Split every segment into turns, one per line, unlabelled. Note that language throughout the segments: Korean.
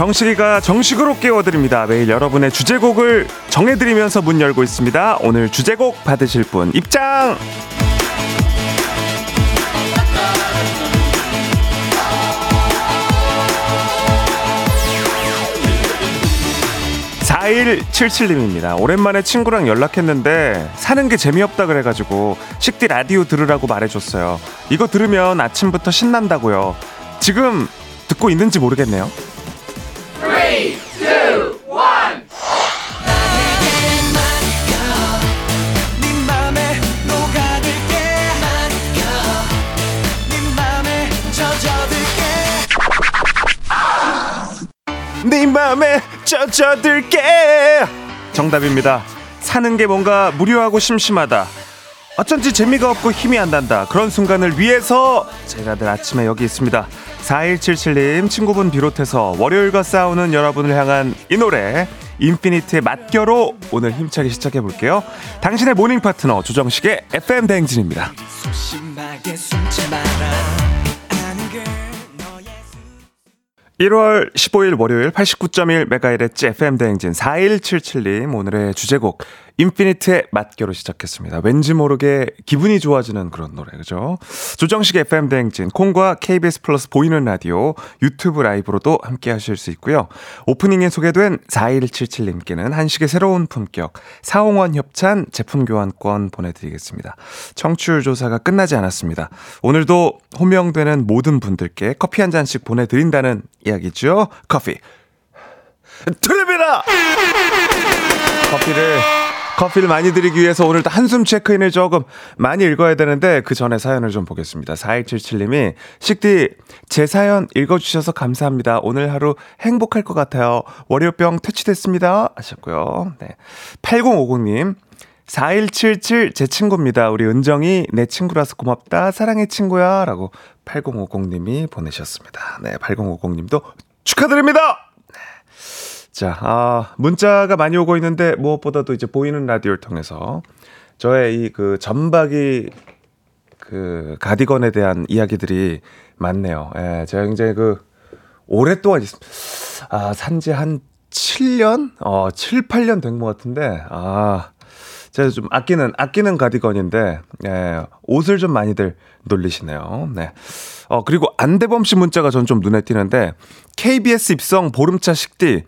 정식이가 정식으로 깨워드립니다 매일 여러분의 주제곡을 정해드리면서 문 열고 있습니다 오늘 주제곡 받으실 분 입장 4177님입니다. 오랜만에 친구랑 연락했는데 사는 게 재미없다 그래가지고 식디 라디오 들으라고 말해줬어요. 이거 들으면 아침부터 신난다고요. 지금 듣고 있는지 모르겠네요. 3, 2, 1 네 맘에 젖어들게. 정답입니다. 사는 게 뭔가 무료하고 심심하다. 어쩐지 재미가 없고 힘이 안 난다. 그런 순간을 위해서 제가 늘 아침에 여기 있습니다 4177님 친구분 비롯해서 월요일과 싸우는 여러분을 향한 이 노래 인피니트의 맡겨로 오늘 힘차게 시작해 볼게요. 당신의 morning 파트너 조정식의 FM 대행진입니다. 1월 15일 월요일 89.1MHz FM 대행진 4177님 오늘의 주제곡 인피니트의 맡겨로 시작했습니다. 왠지 모르게 기분이 좋아지는 그런 노래, 그죠? 조정식 FM 대행진, 콩과 KBS 플러스 보이는 라디오, 유튜브 라이브로도 함께 하실 수 있고요. 오프닝에 소개된 4177님께는 한식의 새로운 품격, 사홍원 협찬 제품 교환권 보내드리겠습니다. 청취율 조사가 끝나지 않았습니다. 오늘도 호명되는 모든 분들께 커피 한 잔씩 보내드린다는 이야기죠. 커피. 드립니다! 커피를 커피를 많이 드리기 위해서 오늘도 한숨 체크인을 조금 많이 읽어야 되는데 그 전에 사연을 좀 보겠습니다. 4177님이 식디 제 사연 읽어주셔서 감사합니다. 오늘 하루 행복할 것 같아요. 월요병 퇴치됐습니다. 하셨고요. 네. 8050님 4177 제 친구입니다. 우리 은정이 내 친구라서 고맙다. 사랑해 친구야. 라고 8050님이 보내셨습니다. 네, 8050님도 축하드립니다! 자, 아, 문자가 많이 오고 있는데 무엇보다도 이제 보이는 라디오를 통해서 저의 이그 점박이 그 가디건에 대한 이야기들이 많네요. 예, 제가 굉장히 그 오랫동안 있, 아, 산지 한 7년? 어, 7, 8년 된 것 같은데, 아, 제가 좀 아끼는, 아끼는 가디건인데, 예, 옷을 좀 많이들 놀리시네요. 네. 어, 그리고 안대범 씨 문자가 전 좀 눈에 띄는데, KBS 입성 보름차 식디,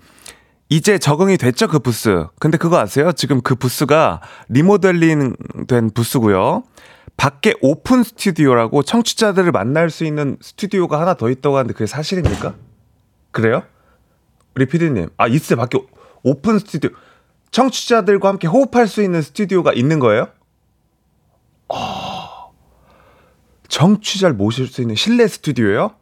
이제 적응이 됐죠, 그 부스. 근데 그거 아세요? 지금 그 부스가 리모델링 된 부스고요. 밖에 오픈 스튜디오라고 청취자들을 만날 수 있는 스튜디오가 하나 더 있다고 하는데 그게 사실입니까? 그래요? 우리 피디님. 아, 있어요. 밖에 오픈 스튜디오. 청취자들과 함께 호흡할 수 있는 스튜디오가 있는 거예요? 아, 청취자를 모실 수 있는 실내 스튜디오요?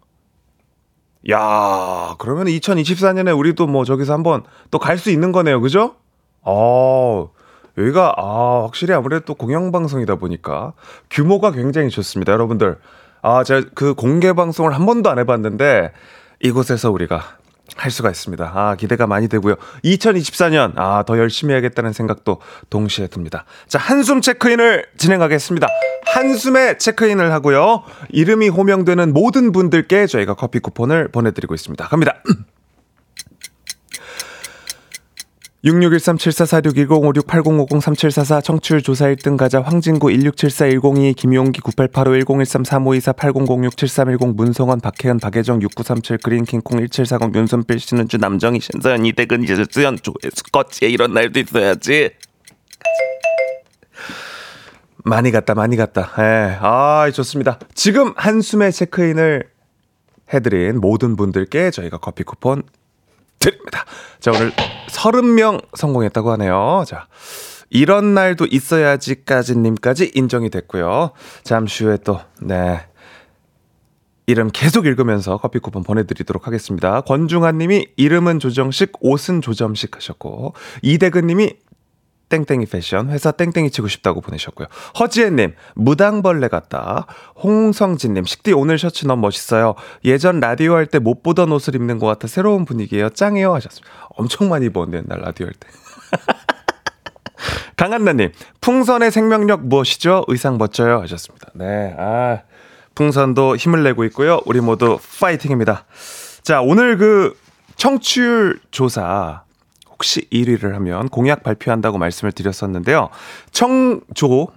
야, 그러면 2024년에 우리도 뭐 저기서 한번 또 갈 수 있는 거네요. 그죠? 어, 여기가, 아, 확실히 아무래도 공영방송이다 보니까 규모가 굉장히 좋습니다. 여러분들. 아, 제가 그 공개 방송을 한 번도 안 해봤는데 이곳에서 우리가 할 수가 있습니다. 아, 기대가 많이 되고요. 2024년, 아, 더 열심히 해야겠다는 생각도 동시에 듭니다. 자, 한숨 체크인을 진행하겠습니다. 한숨에 체크인을 하고요. 이름이 호명되는 모든 분들께 저희가 커피 쿠폰을 보내드리고 있습니다. 갑니다. 6613-7446-1056-8050-3744 청취율 조사 1등 가자 황진구 1674-1022 김용기 9885-1013-3524-8006-7310 문성원 박혜은 박혜정 6937 그린킹콩 1740 윤선필 신은주 남정희 신서연 이대근 이수연 조회수 에 이런 날도 있어야지 많이 갔다 많이 갔다 예. 아 좋습니다 지금 한숨에 체크인을 해드린 모든 분들께 저희가 커피 쿠폰 드립니다. 자, 오늘 30명 성공했다고 하네요. 자, 이런 날도 있어야지까지님까지 인정이 됐고요. 잠시 후에 또, 네. 이름 계속 읽으면서 커피 쿠폰 보내드리도록 하겠습니다. 권중환 님이 이름은 조정식, 옷은 조점식 하셨고, 이대근 님이 땡땡이 패션, 회사 땡땡이 치고 싶다고 보내셨고요. 허지혜님, 무당벌레 같다. 홍성진님, 식디 오늘 셔츠 너무 멋있어요. 예전 라디오 할 때 못 보던 옷을 입는 것 같아 새로운 분위기예요. 짱이요 하셨습니다. 엄청 많이 입었는데, 옛날 라디오 할 때. 강한나님, 풍선의 생명력 무엇이죠? 의상 멋져요 하셨습니다. 네, 아, 풍선도 힘을 내고 있고요. 우리 모두 파이팅입니다. 자, 오늘 그 청취율 조사 혹시 1위를 하면 공약 발표한다고 말씀을 드렸었는데요. 청조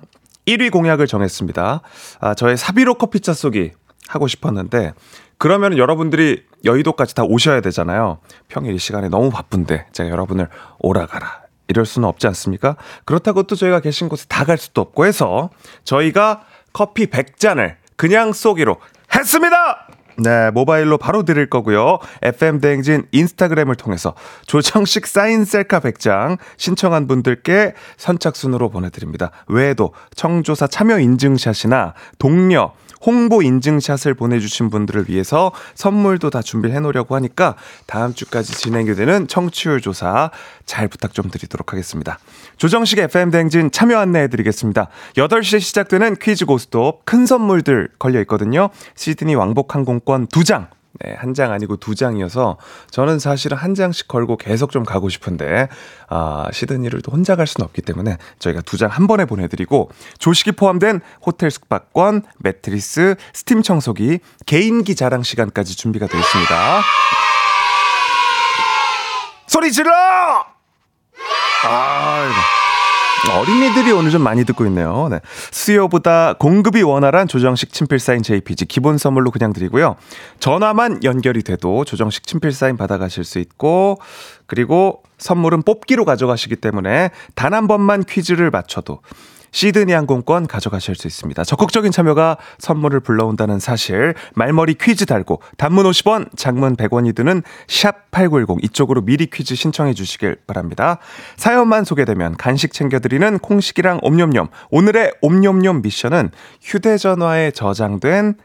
1위 공약을 정했습니다. 아, 저의 사비로 커피차 쏘기 하고 싶었는데 그러면 여러분들이 여의도까지 다 오셔야 되잖아요. 평일 이 시간에 너무 바쁜데 제가 여러분을 오라가라 이럴 수는 없지 않습니까? 그렇다고 또 저희가 계신 곳에 다 갈 수도 없고 해서 저희가 커피 100잔을 그냥 쏘기로 했습니다! 네, 모바일로 바로 드릴 거고요. FM 대행진 인스타그램을 통해서 조정식 사인 셀카 100장 신청한 분들께 선착순으로 보내드립니다. 외에도 청조사 참여 인증샷이나 동료, 홍보 인증샷을 보내주신 분들을 위해서 선물도 다 준비해 놓으려고 하니까 다음 주까지 진행이 되는 청취율 조사 잘 부탁 좀 드리도록 하겠습니다. 조정식 FM 대행진 참여 안내해 드리겠습니다. 8시에 시작되는 퀴즈 고스톱 큰 선물들 걸려 있거든요. 시드니 왕복 항공권 2장 네, 한 장 아니고 두 장이어서 저는 사실은 한 장씩 걸고 계속 좀 가고 싶은데 아, 시드니를 또 혼자 갈 수는 없기 때문에 저희가 두 장 한 번에 보내드리고 조식이 포함된 호텔 숙박권, 매트리스, 스팀 청소기, 개인기 자랑 시간까지 준비가 되어 있습니다. 소리 질러! 아이고. 어린이들이 오늘 좀 많이 듣고 있네요. 네. 수요보다 공급이 원활한 조정식 친필 사인 JPG 기본 선물로 그냥 드리고요. 전화만 연결이 돼도 조정식 친필 사인 받아가실 수 있고 그리고 선물은 뽑기로 가져가시기 때문에 단 한 번만 퀴즈를 맞춰도 시드니 항공권 가져가실 수 있습니다. 적극적인 참여가 선물을 불러온다는 사실 말머리 퀴즈 달고 단문 50원 장문 100원이 드는 샵 8910 이쪽으로 미리 퀴즈 신청해 주시길 바랍니다. 사연만 소개되면 간식 챙겨드리는 콩식이랑 옴념념 오늘의 옴념념 미션은 휴대전화에 저장된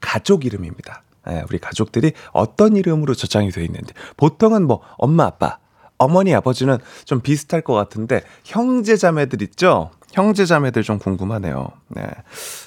가족 이름입니다. 네, 우리 가족들이 어떤 이름으로 저장이 되어 있는지 보통은 뭐 엄마 아빠 어머니 아버지는 좀 비슷할 것 같은데 형제 자매들 있죠? 형제 자매들 좀 궁금하네요. 네.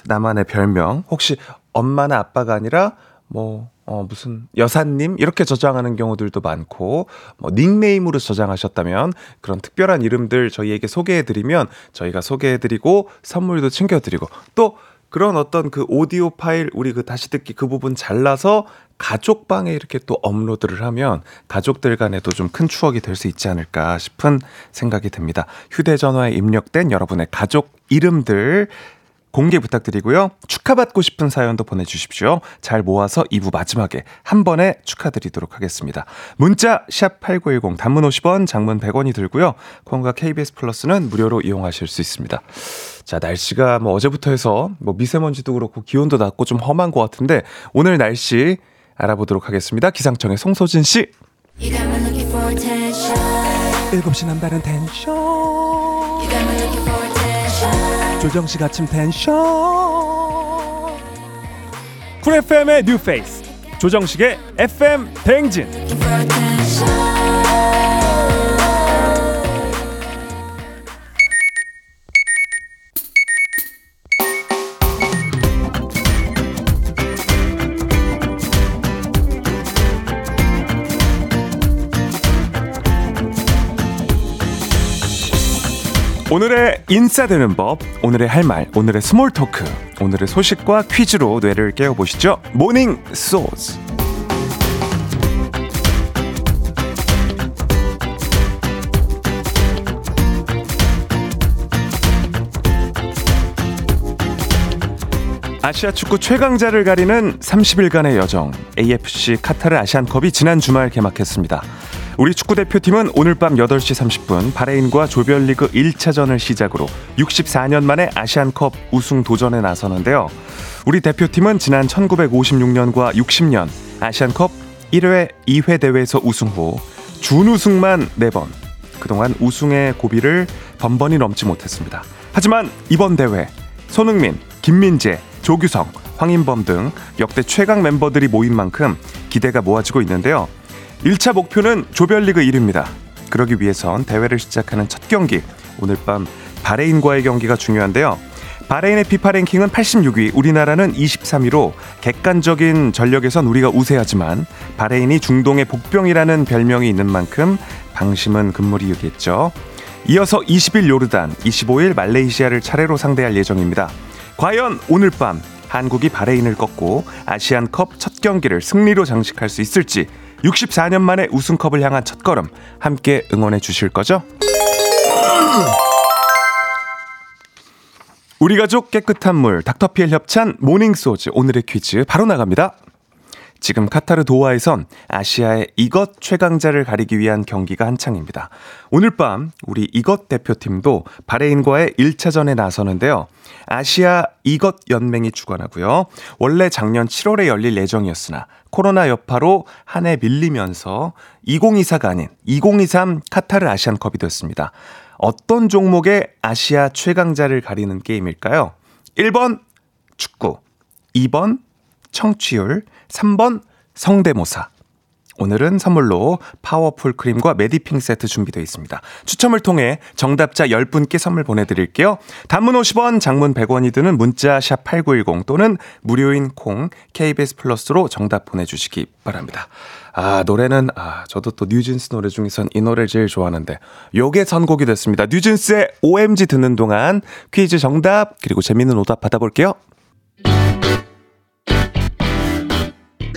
나만의 별명 혹시 엄마나 아빠가 아니라 뭐 어, 무슨 여사님 이렇게 저장하는 경우들도 많고 뭐 닉네임으로 저장하셨다면 그런 특별한 이름들 저희에게 소개해드리면 저희가 소개해드리고 선물도 챙겨드리고 또 그런 어떤 그 오디오 파일 우리 그 다시 듣기 그 부분 잘라서 가족방에 이렇게 또 업로드를 하면 가족들 간에도 좀 큰 추억이 될 수 있지 않을까 싶은 생각이 듭니다. 휴대전화에 입력된 여러분의 가족 이름들 공개 부탁드리고요. 축하받고 싶은 사연도 보내주십시오. 잘 모아서 2부 마지막에 한 번에 축하드리도록 하겠습니다. 문자 샵8910 단문 50원 장문 100원이 들고요. 콩과 KBS 플러스는 무료로 이용하실 수 있습니다. 자, 날씨가 뭐 어제부터 해서 뭐 미세먼지도 그렇고 기온도 낮고 좀 험한 것 같은데 오늘 날씨 알아보도록 하겠습니다. 기상청의 송소진 씨. 7시 남다른 텐션. 조정식 아침 텐션. 쿨 FM의 뉴 페이스. 조정식의 FM 대행진. 오늘의 인싸되는 법, 오늘의 할 말, 오늘의 스몰 토크, 오늘의 소식과 퀴즈로 뇌를 깨워보시죠. 모닝 소스. 아시아 축구 최강자를 가리는 30일간의 여정 AFC 카타르 아시안컵이 지난 주말 개막했습니다. 우리 축구 대표팀은 오늘 밤 8시 30분 바레인과 조별리그 1차전을 시작으로 64년 만에 아시안컵 우승 도전에 나서는데요. 우리 대표팀은 지난 1956년과 60년 아시안컵 1회, 2회 대회에서 우승 후 준우승만 4번. 그동안 우승의 고비를 번번이 넘지 못했습니다. 하지만 이번 대회 손흥민, 김민재, 조규성, 황인범 등 역대 최강 멤버들이 모인 만큼 기대가 모아지고 있는데요. 1차 목표는 조별리그 1위입니다. 그러기 위해선 대회를 시작하는 첫 경기 오늘 밤 바레인과의 경기가 중요한데요. 바레인의 피파 랭킹은 86위, 우리나라는 23위로 객관적인 전력에선 우리가 우세하지만 바레인이 중동의 복병이라는 별명이 있는 만큼 방심은 금물이겠죠. 이어서 20일 요르단, 25일 말레이시아를 차례로 상대할 예정입니다. 과연 오늘 밤 한국이 바레인을 꺾고 아시안컵 첫 경기를 승리로 장식할 수 있을지 64년 만에 우승컵을 향한 첫걸음 함께 응원해 주실 거죠? 우리 가족 깨끗한 물 닥터피엘 협찬 모닝 소스 오늘의 퀴즈 바로 나갑니다. 지금 카타르 도하에선 아시아의 이것 최강자를 가리기 위한 경기가 한창입니다. 오늘 밤 우리 이것 대표팀도 바레인과의 1차전에 나서는데요. 아시아 이것 연맹이 주관하고요. 원래 작년 7월에 열릴 예정이었으나 코로나 여파로 한 해 밀리면서 2024가 아닌 2023 카타르 아시안컵이 됐습니다. 어떤 종목의 아시아 최강자를 가리는 게임일까요? 1번 축구, 2번 청취율, 3번 성대모사. 오늘은 선물로 파워풀 크림과 메디핑 세트 준비되어 있습니다. 추첨을 통해 정답자 10분께 선물 보내드릴게요. 단문 50원, 장문 100원이 드는 문자 샵 8910 또는 무료인 콩 KBS 플러스로 정답 보내주시기 바랍니다. 아, 노래는, 아, 저도 또 뉴진스 노래 중에선 이 노래를 제일 좋아하는데, 요게 선곡이 됐습니다. 뉴진스의 OMG 듣는 동안 퀴즈 정답, 그리고 재밌는 오답 받아볼게요.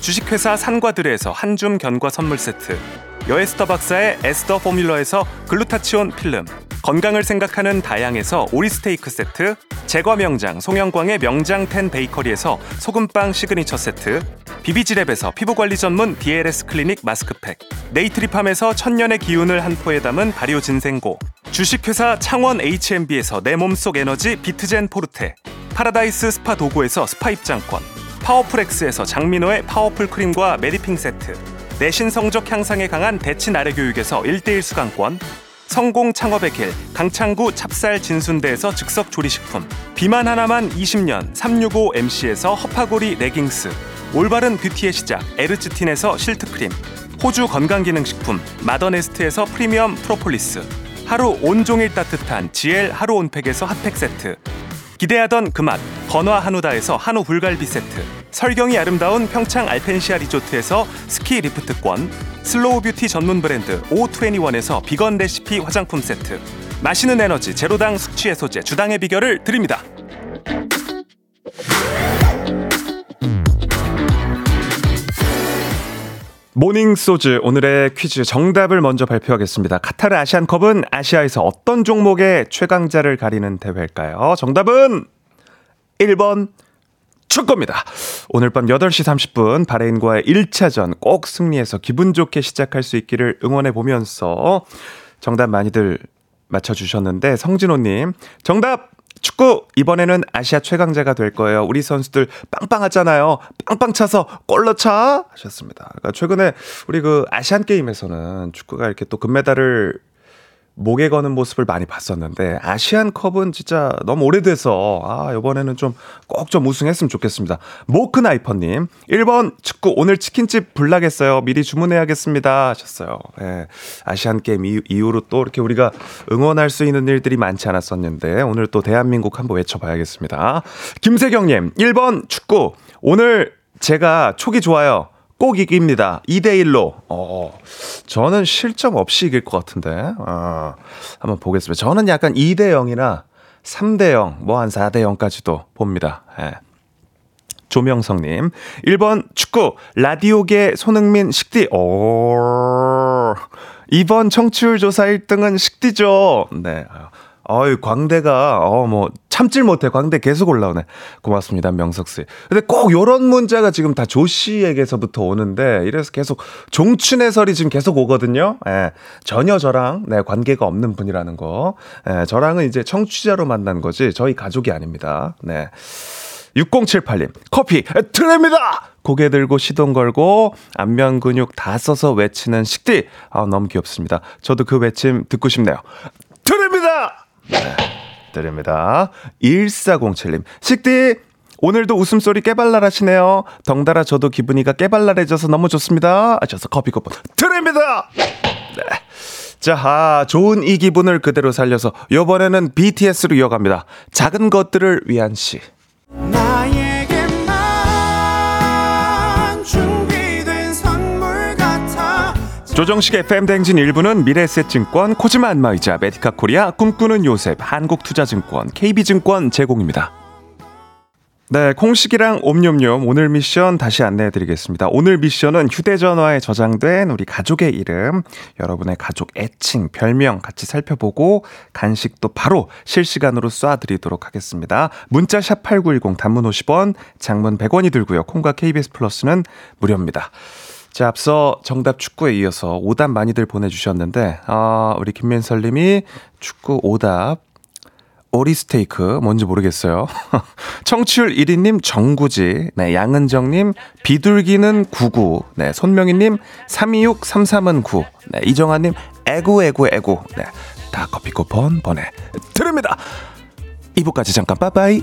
주식회사 산과들에서 한줌 견과 선물 세트 여에스더 박사의 에스더 포뮬러에서 글루타치온 필름 건강을 생각하는 다향에서 오리 스테이크 세트 제과 명장 송영광의 명장 텐 베이커리에서 소금빵 시그니처 세트 비비지랩에서 피부관리 전문 DLS 클리닉 마스크팩 네이트리팜에서 천년의 기운을 한 포에 담은 발효 진생고 주식회사 창원 H&B에서 내 몸속 에너지 비트젠 포르테 파라다이스 스파 도고에서 스파 입장권 파워풀엑스에서 장민호의 파워풀 크림과 메디핑 세트 내신 성적 향상에 강한 대치 나래 교육에서 1대1 수강권 성공 창업의 길 강창구 찹쌀 진순대에서 즉석 조리식품 비만 하나만 20년 365MC에서 허파고리 레깅스 올바른 뷰티의 시작 에르츠틴에서 실트크림 호주 건강기능식품 마더네스트에서 프리미엄 프로폴리스 하루 온종일 따뜻한 GL 하루 온팩에서 핫팩 세트. 기대하던 그맛 건화 한우다에서 한우 불갈비 세트 설경이 아름다운 평창 알펜시아 리조트에서 스키 리프트권 슬로우 뷰티 전문 브랜드 O21에서 비건 레시피 화장품 세트 마시는 에너지 제로당 숙취 해소제 주당의 비결을 드립니다 모닝 소즈 오늘의 퀴즈 정답을 먼저 발표하겠습니다. 카타르 아시안컵은 아시아에서 어떤 종목의 최강자를 가리는 대회일까요? 정답은 1번 축구입니다. 오늘 밤 8시 30분 바레인과의 1차전 꼭 승리해서 기분 좋게 시작할 수 있기를 응원해 보면서 정답 많이들 맞춰주셨는데 성진호님 정답 축구 이번에는 아시아 최강자가 될 거예요. 우리 선수들 빵빵하잖아요. 빵빵 차서 골로 차 하셨습니다. 그러니까 최근에 우리 그 아시안 게임에서는 축구가 이렇게 또 금메달을 목에 거는 모습을 많이 봤었는데 아시안컵은 진짜 너무 오래돼서 아 이번에는 좀 꼭좀 좀 우승했으면 좋겠습니다. 모크나이퍼님 1번 축구 오늘 치킨집 불나겠어요. 미리 주문해야겠습니다 하셨어요. 예, 아시안 게임 이후로 또 이렇게 우리가 응원할 수 있는 일들이 많지 않았었는데 오늘 또 대한민국 한번 외쳐봐야겠습니다. 김세경님 1번 축구 오늘 제가 촉이 좋아요. 꼭 이깁니다. 2대1로. 어, 저는 실점 없이 이길 것 같은데. 어, 한번 보겠습니다. 저는 약간 2대0이나 3대0, 뭐 한 4대0까지도 봅니다. 예. 조명성님. 1번 축구, 라디오계 손흥민 식디. 오. 2번 청취율 조사 1등은 식디죠. 네. 어이, 광대가, 어, 뭐, 참질 못해. 광대 계속 올라오네. 고맙습니다, 명석 씨. 근데 꼭 요런 문자가 지금 다 조 씨에게서부터 오는데, 이래서 계속 종춘 해설이 지금 계속 오거든요. 예. 전혀 저랑, 네, 관계가 없는 분이라는 거. 예, 저랑은 이제 청취자로 만난 거지, 저희 가족이 아닙니다. 네. 6078님, 커피, 드립니다! 고개 들고 시동 걸고, 안면 근육 다 써서 외치는 식디. 아, 너무 귀엽습니다. 저도 그 외침 듣고 싶네요. 네, 드립니다. 1407님. 식디, 오늘도 웃음소리 깨발랄하시네요. 덩달아 저도 기분이가 깨발랄해져서 너무 좋습니다. 하셔서 커피 쿠폰 드립니다! 네. 자, 아, 좋은 이 기분을 그대로 살려서 이번에는 BTS로 이어갑니다. 작은 것들을 위한 시. 조정식 FM 댕진 1부는 미래에셋증권, 코지마 안마의자, 메디카 코리아, 꿈꾸는 요셉, 한국투자증권, KB증권 제공입니다. 네, 콩식이랑 옴뇸뇸 오늘 미션 다시 안내해 드리겠습니다. 오늘 미션은 휴대전화에 저장된 우리 가족의 이름, 여러분의 가족 애칭, 별명 같이 살펴보고 간식도 바로 실시간으로 쏴 드리도록 하겠습니다. 문자 샵8910 단문 50원, 장문 100원이 들고요. 콩과 KBS 플러스는 무료입니다. 자, 앞서 정답 축구에 이어서 오답 많이들 보내주셨는데, 아, 우리 김민설 님이 축구 오답 오리 스테이크 뭔지 모르겠어요. 청취율 1위님 정구지, 네 양은정님 비둘기는 99, 네 손명희님 326 33은 9, 네 이정아님 에구 에구 에구, 네다 커피 쿠폰 보내 드립니다. 2부까지 잠깐 빠빠이.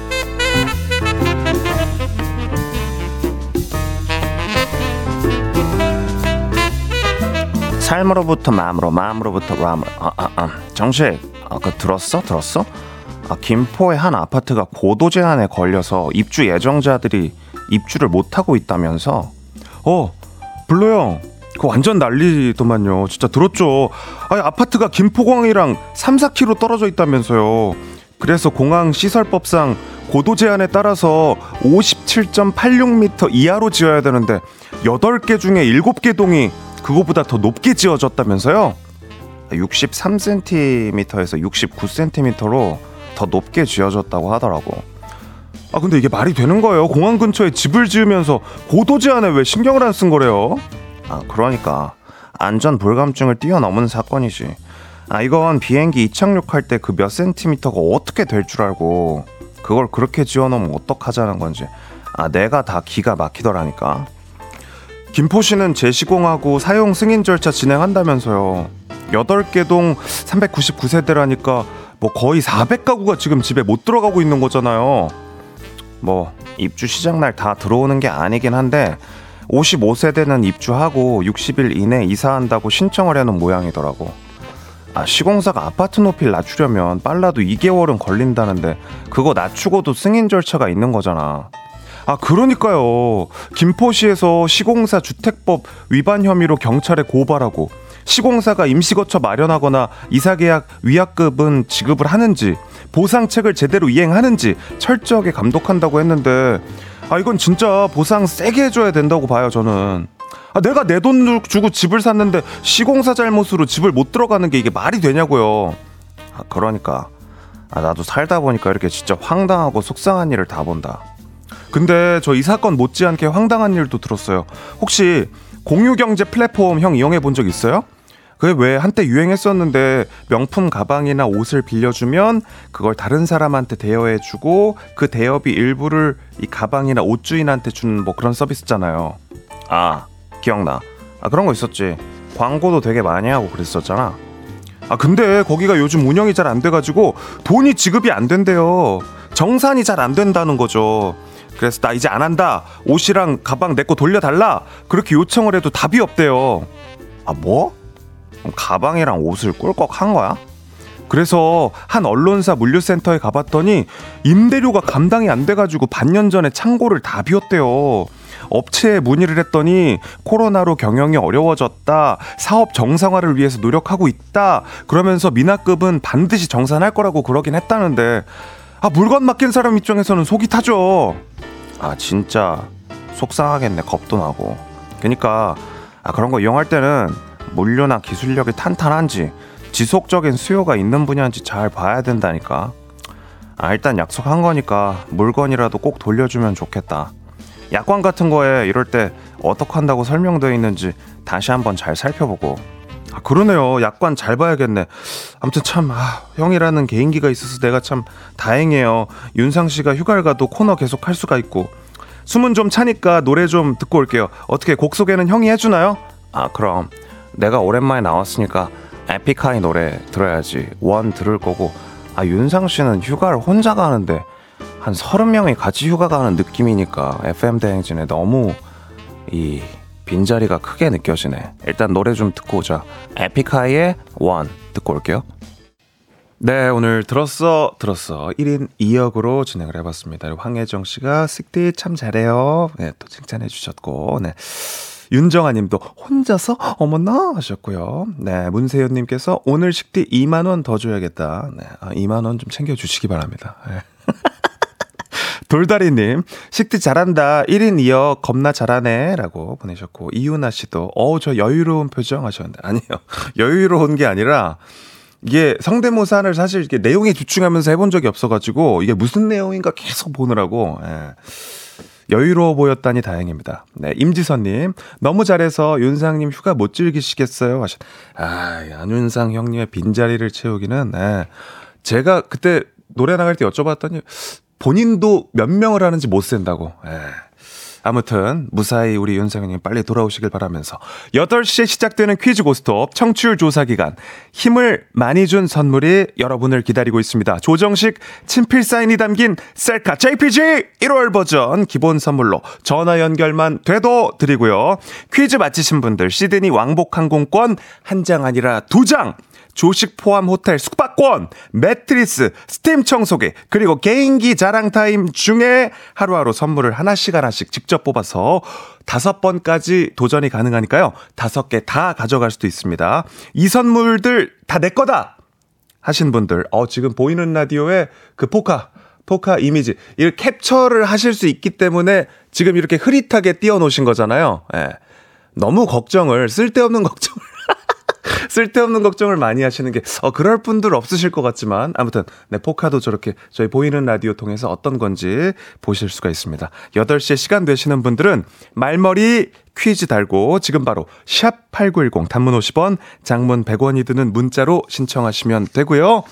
삶으로부터 마음으로, 마음으로부터 마음으로. 아, 아, 아. 정식, 아, 그 들었어? 들었어? 아, 김포의 한 아파트가 고도 제한에 걸려서 입주 예정자들이 입주를 못하고 있다면서? 어, 블루 형. 그 완전 난리더만요. 진짜 들었죠. 아니, 아파트가 김포공항이랑 3, 4km 떨어져 있다면서요. 그래서 공항 시설법상 고도 제한에 따라서 57.86m 이하로 지어야 되는데 8개 중에 7개 동이 그거보다 더 높게 지어졌다면서요? 63cm에서 69cm로 더 높게 지어졌다고 하더라고. 아 근데 이게 말이 되는 거예요? 공항 근처에 집을 지으면서 고도 제한에 왜 신경을 안 쓴 거래요? 아 그러니까 안전 불감증을 뛰어넘은 사건이지. 아 이건 비행기 이착륙할 때 그 몇 센티미터가 어떻게 될 줄 알고 그걸 그렇게 지어놓으면 어떡하자는 건지. 아 내가 다 기가 막히더라니까. 김포시는 재시공하고 사용 승인 절차 진행한다면서요. 8개 동 399세대라니까 뭐 거의 400가구가 지금 집에 못 들어가고 있는 거잖아요. 뭐 입주 시작 날 다 들어오는 게 아니긴 한데 55세대는 입주하고 60일 이내 이사한다고 신청을 해놓은 모양이더라고. 아, 시공사가 아파트 높이를 낮추려면 빨라도 2개월은 걸린다는데 그거 낮추고도 승인 절차가 있는 거잖아. 아, 그러니까요. 김포시에서 시공사 주택법 위반 혐의로 경찰에 고발하고 시공사가 임시거처 마련하거나 이사계약 위약금은 지급을 하는지 보상책을 제대로 이행하는지 철저하게 감독한다고 했는데 아 이건 진짜 보상 세게 해줘야 된다고 봐요 저는. 아 내가 내 돈 주고 집을 샀는데 시공사 잘못으로 집을 못 들어가는 게 이게 말이 되냐고요. 아 그러니까. 아 나도 살다 보니까 이렇게 진짜 황당하고 속상한 일을 다 본다 근데 저 이 사건 못지않게 황당한 일도 들었어요. 혹시 공유경제 플랫폼 형 이용해 본 적 있어요? 그게 왜 한때 유행했었는데 명품 가방이나 옷을 빌려주면 그걸 다른 사람한테 대여해주고 그 대여비 일부를 이 가방이나 옷 주인한테 주는 뭐 그런 서비스잖아요. 아 기억나. 아 그런 거 있었지. 광고도 되게 많이 하고 그랬었잖아. 아 근데 거기가 요즘 운영이 잘 안 돼가지고 돈이 지급이 안 된대요. 정산이 잘 안 된다는 거죠. 그래서 나 이제 안 한다. 옷이랑 가방 내 거 돌려달라. 그렇게 요청을 해도 답이 없대요. 아, 뭐? 가방이랑 옷을 꿀꺽 한 거야? 그래서 한 언론사 물류센터에 가봤더니 임대료가 감당이 안 돼가지고 반년 전에 창고를 다 비웠대요. 업체에 문의를 했더니 코로나로 경영이 어려워졌다. 사업 정상화를 위해서 노력하고 있다. 그러면서 미납급은 반드시 정산할 거라고 그러긴 했다는데 아 물건 맡긴 사람 입장에서는 속이 타죠. 아 진짜 속상하겠네 겁도 나고 그러니까 아 그런 거 이용할 때는 물류나 기술력이 탄탄한지 지속적인 수요가 있는 분야인지 잘 봐야 된다니까 아, 일단 약속한 거니까 물건이라도 꼭 돌려주면 좋겠다. 약관 같은 거에 이럴 때 어떻게 한다고 설명되어 있는지 다시 한번 잘 살펴보고. 아, 그러네요. 약관 잘 봐야겠네. 아무튼 참, 아, 형이라는 개인기가 있어서 내가 참 다행이에요. 윤상 씨가 휴가를 가도 코너 계속 할 수가 있고. 숨은 좀 차니까 노래 좀 듣고 올게요. 어떻게 곡 소개는 형이 해주나요? 아, 그럼. 내가 오랜만에 나왔으니까 에픽하이 노래 들어야지. 원 들을 거고. 아, 윤상 씨는 휴가를 혼자 가는데 한 서른 명이 같이 휴가 가는 느낌이니까 FM 대행진에 너무 이 빈자리가 크게 느껴지네. 일단 노래 좀 듣고 오자. 에픽하이의 원 듣고 올게요. 네, 오늘 들었어, 들었어. 1인 2역으로 진행을 해봤습니다. 황혜정 씨가 쓱디 참 잘해요. 네, 또 칭찬해 주셨고, 네. 윤정아 님도 혼자서 어머나 하셨고요. 네, 문세현 님께서 오늘 식디 2만 원 더 줘야겠다. 네, 아, 2만 원 좀 챙겨 주시기 바랍니다. 네. 돌다리님, 식디 잘한다. 1인 2역 겁나 잘하네. 라고 보내셨고, 이윤아 씨도, 어우, 저 여유로운 표정 하셨는데, 아니요. 여유로운 게 아니라, 이게 성대모사를 사실 이렇게 내용에 집중하면서 해본 적이 없어가지고, 이게 무슨 내용인가 계속 보느라고, 예. 여유로워 보였다니 다행입니다. 네, 임지선님, 너무 잘해서 윤상님 휴가 못 즐기시겠어요? 하셨, 아, 안윤상 형님의 빈 자리를 채우기는, 네. 제가 그때 노래 나갈 때 여쭤봤더니, 본인도 몇 명을 하는지 못 센다고. 예. 아무튼 무사히 우리 윤상현님 빨리 돌아오시길 바라면서 8시에 시작되는 퀴즈 고스톱 청취율 조사 기간 힘을 많이 준 선물이 여러분을 기다리고 있습니다. 조정식 친필 사인이 담긴 셀카 JPG 1월 버전 기본 선물로 전화 연결만 돼도 드리고요. 퀴즈 맞히신 분들 시드니 왕복 항공권 한 장 아니라 두 장 조식 포함 호텔 숙박권, 매트리스, 스팀 청소기, 그리고 개인기 자랑 타임 중에 하루하루 선물을 하나씩 하나씩 직접 뽑아서 다섯 번까지 도전이 가능하니까요. 다섯 개 다 가져갈 수도 있습니다. 이 선물들 다 내 거다! 하신 분들, 어, 지금 보이는 라디오에 그 포카, 포카 이미지, 이걸 캡처를 하실 수 있기 때문에 지금 이렇게 흐릿하게 띄워놓으신 거잖아요. 예. 너무 걱정을, 쓸데없는 걱정을 쓸데없는 걱정을 많이 하시는 게, 어, 그럴 분들 없으실 것 같지만, 아무튼, 네, 포카도 저렇게 저희 보이는 라디오 통해서 어떤 건지 보실 수가 있습니다. 8시에 시간 되시는 분들은 말머리 퀴즈 달고 지금 바로 샵 8910 단문 50원, 장문 100원이 드는 문자로 신청하시면 되고요.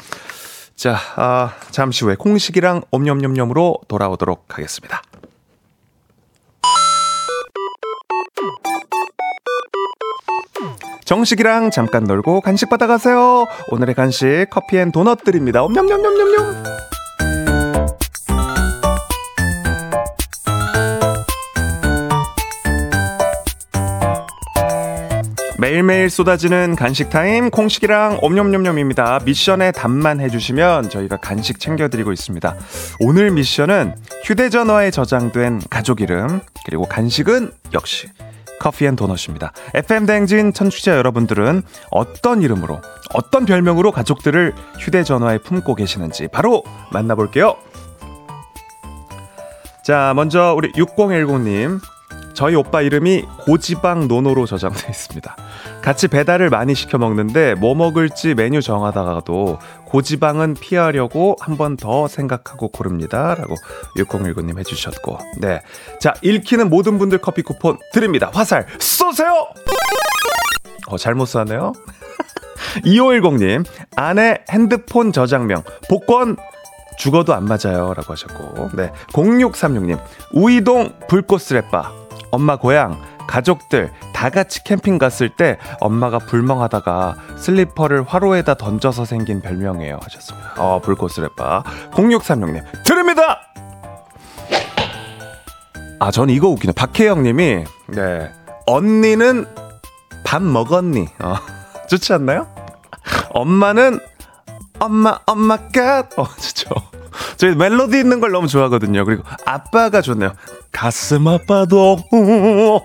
자, 아, 잠시 후에 콩식이랑 옴념념념으로 돌아오도록 하겠습니다. 정식이랑 잠깐 놀고 간식 받아가세요. 오늘의 간식 커피 and 도넛 드립니다. 엄냠냠냠냠냠. 매일매일 쏟아지는 간식 타임 콩식이랑 옴념념념입니다. 미션에 답만 해주시면 저희가 간식 챙겨드리고 있습니다. 오늘 미션은 휴대전화에 저장된 가족 이름 그리고 간식은 역시 커피 and 도넛입니다. FM 댕진 청취자 여러분들은 어떤 이름으로, 어떤 별명으로 가족들을 휴대 전화에 품고 계시는지 바로 만나볼게요. 자, 먼저 우리 6010님. 저희 오빠 이름이 고지방 노노로 저장되어 있습니다. 같이 배달을 많이 시켜 먹는데 뭐 먹을지 메뉴 정하다가도 고지방은 피하려고 한 번 더 생각하고 고릅니다. 라고 6019님 해주셨고. 네. 자, 읽히는 모든 분들 커피 쿠폰 드립니다. 화살 쏘세요! 어, 잘못 쐈네요. 2510님, 아내 핸드폰 저장명, 복권 죽어도 안 맞아요. 라고 하셨고. 네. 0636님, 우이동 불꽃 스레빠. 엄마 고향, 가족들 다 같이 캠핑 갔을 때 엄마가 불멍하다가 슬리퍼를 화로에다 던져서 생긴 별명이에요 하셨습니다. 어, 불꽃스레빠. 0636님, 드립니다! 아, 전 이거 웃기네. 박혜영 님이, 네. 언니는 밥 먹었니? 어, 좋지 않나요? 엄마는 엄마, 엄마 갓! 어, 좋죠. 저희 멜로디 있는 걸 너무 좋아하거든요. 그리고 아빠가 좋네요. 가슴 아빠도.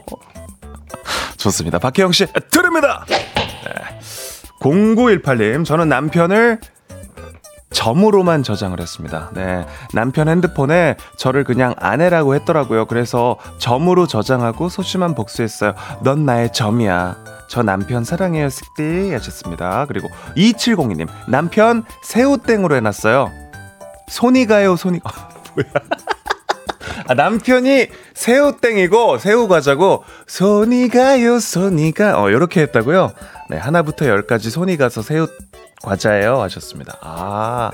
좋습니다. 박혜영 씨, 드립니다! 네. 0918님, 저는 남편을 점으로만 저장을 했습니다. 네. 남편 핸드폰에 저를 그냥 아내라고 했더라고요. 그래서 점으로 저장하고 소심한 복수했어요. 넌 나의 점이야. 저 남편 사랑해요, 쓱디 하셨습니다. 그리고 2702님, 남편 새우땡으로 해놨어요. 손이 가요, 손이. 뭐야. 아, 남편이 새우땡이고 새우과자고 손이 가요, 손이 가. 어, 요렇게 했다고요? 네, 하나부터 열까지 손이 가서 새우 과자예요 하셨습니다. 아.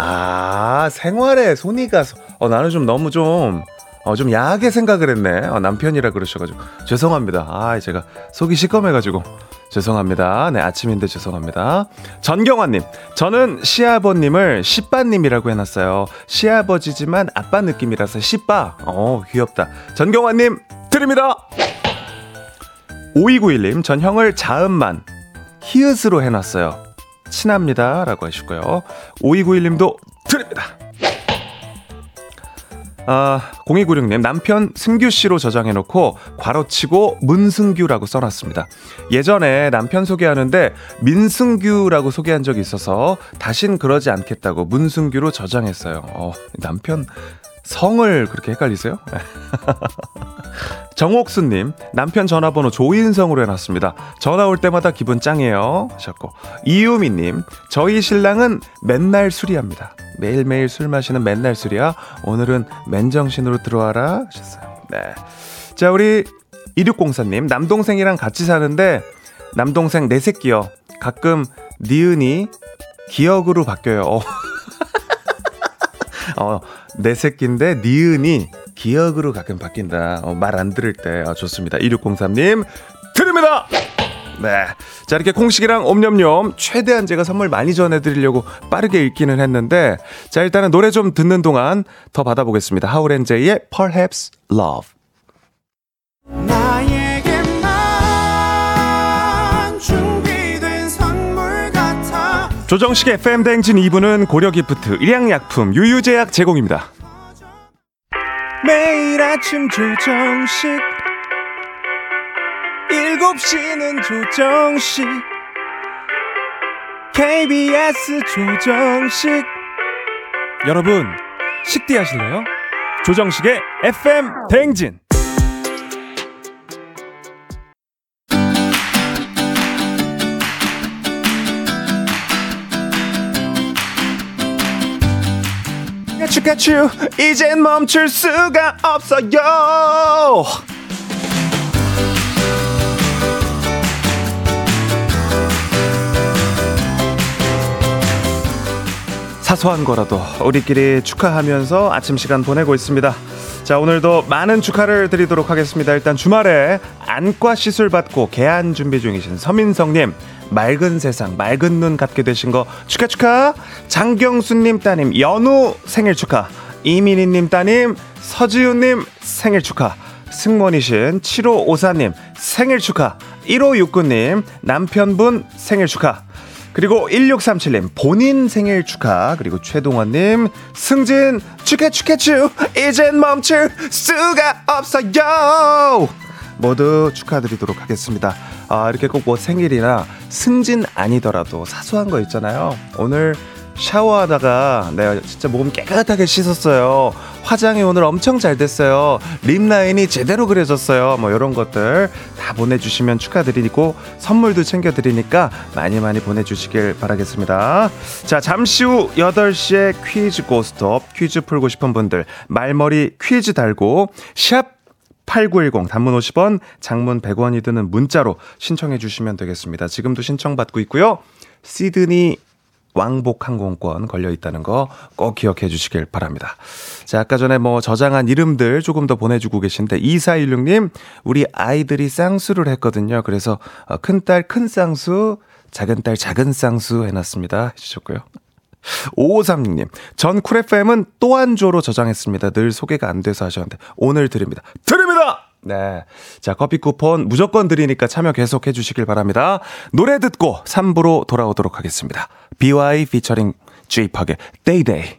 아, 생활에 손이 가서 어 나는 좀 너무 좀 어, 좀 야하게 생각을 했네. 어, 남편이라 그러셔가지고. 죄송합니다. 아, 제가 속이 시꺼매가지고. 죄송합니다. 네, 아침인데 죄송합니다. 전경환님, 저는 시아버님을 시빠님이라고 해놨어요. 시아버지지만 아빠 느낌이라서 시빠. 어, 귀엽다. 전경환님, 드립니다! 5291님, 전 형을 자음만 히읗으로 해놨어요. 친합니다. 라고 하시고요. 5291님도 드립니다. 아, 0296님, 남편 승규 씨로 저장해놓고 괄호치고 문승규라고 써놨습니다. 예전에 남편 소개하는데 민승규라고 소개한 적이 있어서 다신 그러지 않겠다고 문승규로 저장했어요. 어, 남편 성을 그렇게 헷갈리세요? 정옥수님, 남편 전화번호 조인성으로 해놨습니다. 전화 올 때마다 기분 짱이에요. 하셨고, 이유미님, 저희 신랑은 맨날 술이합니다. 매일매일 술 마시는 맨날 술이야. 오늘은 맨정신으로 들어와라. 하셨어요. 네. 자, 우리 2604님, 남동생이랑 같이 사는데, 남동생 내 새끼요. 가끔 니은이 기억으로 바뀌어요. 어. 어, 내 새끼인데 니은이 기억으로 가끔 바뀐다. 어, 말안 들을 때. 어, 좋습니다. 2603님, 드립니다! 네. 자, 이렇게 콩식이랑 옴념념 최대한 제가 선물 많이 전해드리려고 빠르게 읽기는 했는데, 자, 일단은 노래 좀 듣는 동안 더 받아보겠습니다. 하울앤제이의 Perhaps Love. 조정식의 FM 댕진 2부는 고려기프트, 일양약품, 유유제약 제공입니다. 매일 아침 조정식 7시는 조정식 KBS 조정식 여러분 식대 하실래요? 조정식의 FM 댕진 츄가츄 이젠 멈출 수가 없어요 사소한 거라도 우리끼리 축하하면서 아침 시간 보내고 있습니다. 자, 오늘도 많은 축하를 드리도록 하겠습니다. 일단 주말에 안과 시술 받고 개안 준비 중이신 서민성님, 맑은 세상, 맑은 눈 갖게 되신 거 축하 축하! 장경수님 따님, 연우 생일 축하! 이민희님 따님, 서지훈님 생일 축하! 승무원이신 7554님 생일 축하! 1569님 남편분 생일 축하! 그리고 1637님 본인 생일 축하 그리고 최동원님 승진 축하 축하추 이젠 멈출 수가 없어요 모두 축하드리도록 하겠습니다 아 이렇게 꼭 뭐 생일이나 승진 아니더라도 사소한 거 있잖아요 오늘 샤워하다가 내가 진짜 몸 깨끗하게 씻었어요. 화장이 오늘 엄청 잘 됐어요. 립 라인이 제대로 그려졌어요. 뭐 이런 것들 다 보내주시면 축하드리고 선물도 챙겨드리니까 많이 많이 보내주시길 바라겠습니다. 자, 잠시 후 8시에 퀴즈 고스톱 퀴즈 풀고 싶은 분들 말머리 퀴즈 달고 샵 8910 단문 50원, 장문 100원이 드는 문자로 신청해 주시면 되겠습니다. 지금도 신청받고 있고요. 시드니 왕복 항공권 걸려 있다는 거 꼭 기억해 주시길 바랍니다. 자, 아까 전에 뭐 저장한 이름들 조금 더 보내주고 계신데 2416님, 우리 아이들이 쌍수를 했거든요. 그래서 어, 큰딸 큰 쌍수, 작은딸 작은 쌍수 해놨습니다. 해주셨고요. 5536님, 전 쿨FM은 또한 조로 저장했습니다. 늘 소개가 안 돼서 하셨는데, 오늘 드립니다. 드립니다! 네. 자, 커피 쿠폰 무조건 드리니까 참여 계속 해주시길 바랍니다. 노래 듣고 3부로 돌아오도록 하겠습니다. BY 피처링 J-팍의 Day Day.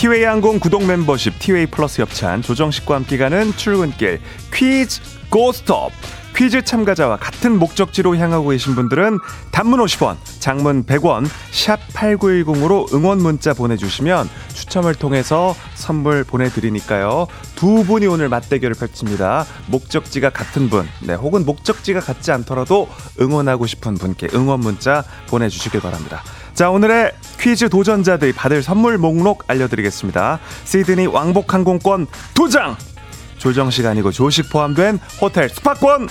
티웨이 항공 구독 멤버십 티웨이 플러스 협찬 조정식과 함께 가는 출근길 퀴즈 고스톱 퀴즈 참가자와 같은 목적지로 향하고 계신 분들은 단문 50원, 장문 100원, 샵 8910으로 응원 문자 보내주시면 추첨을 통해서 선물 보내드리니까요. 두 분이 오늘 맞대결을 펼칩니다. 목적지가 같은 분, 네, 혹은 목적지가 같지 않더라도 응원하고 싶은 분께 응원 문자 보내주시길 바랍니다. 자, 오늘의 퀴즈 도전자들이 받을 선물 목록 알려드리겠습니다. 시드니 왕복 항공권 두 장! 조정식 아니고 조식 포함된 호텔 숙박권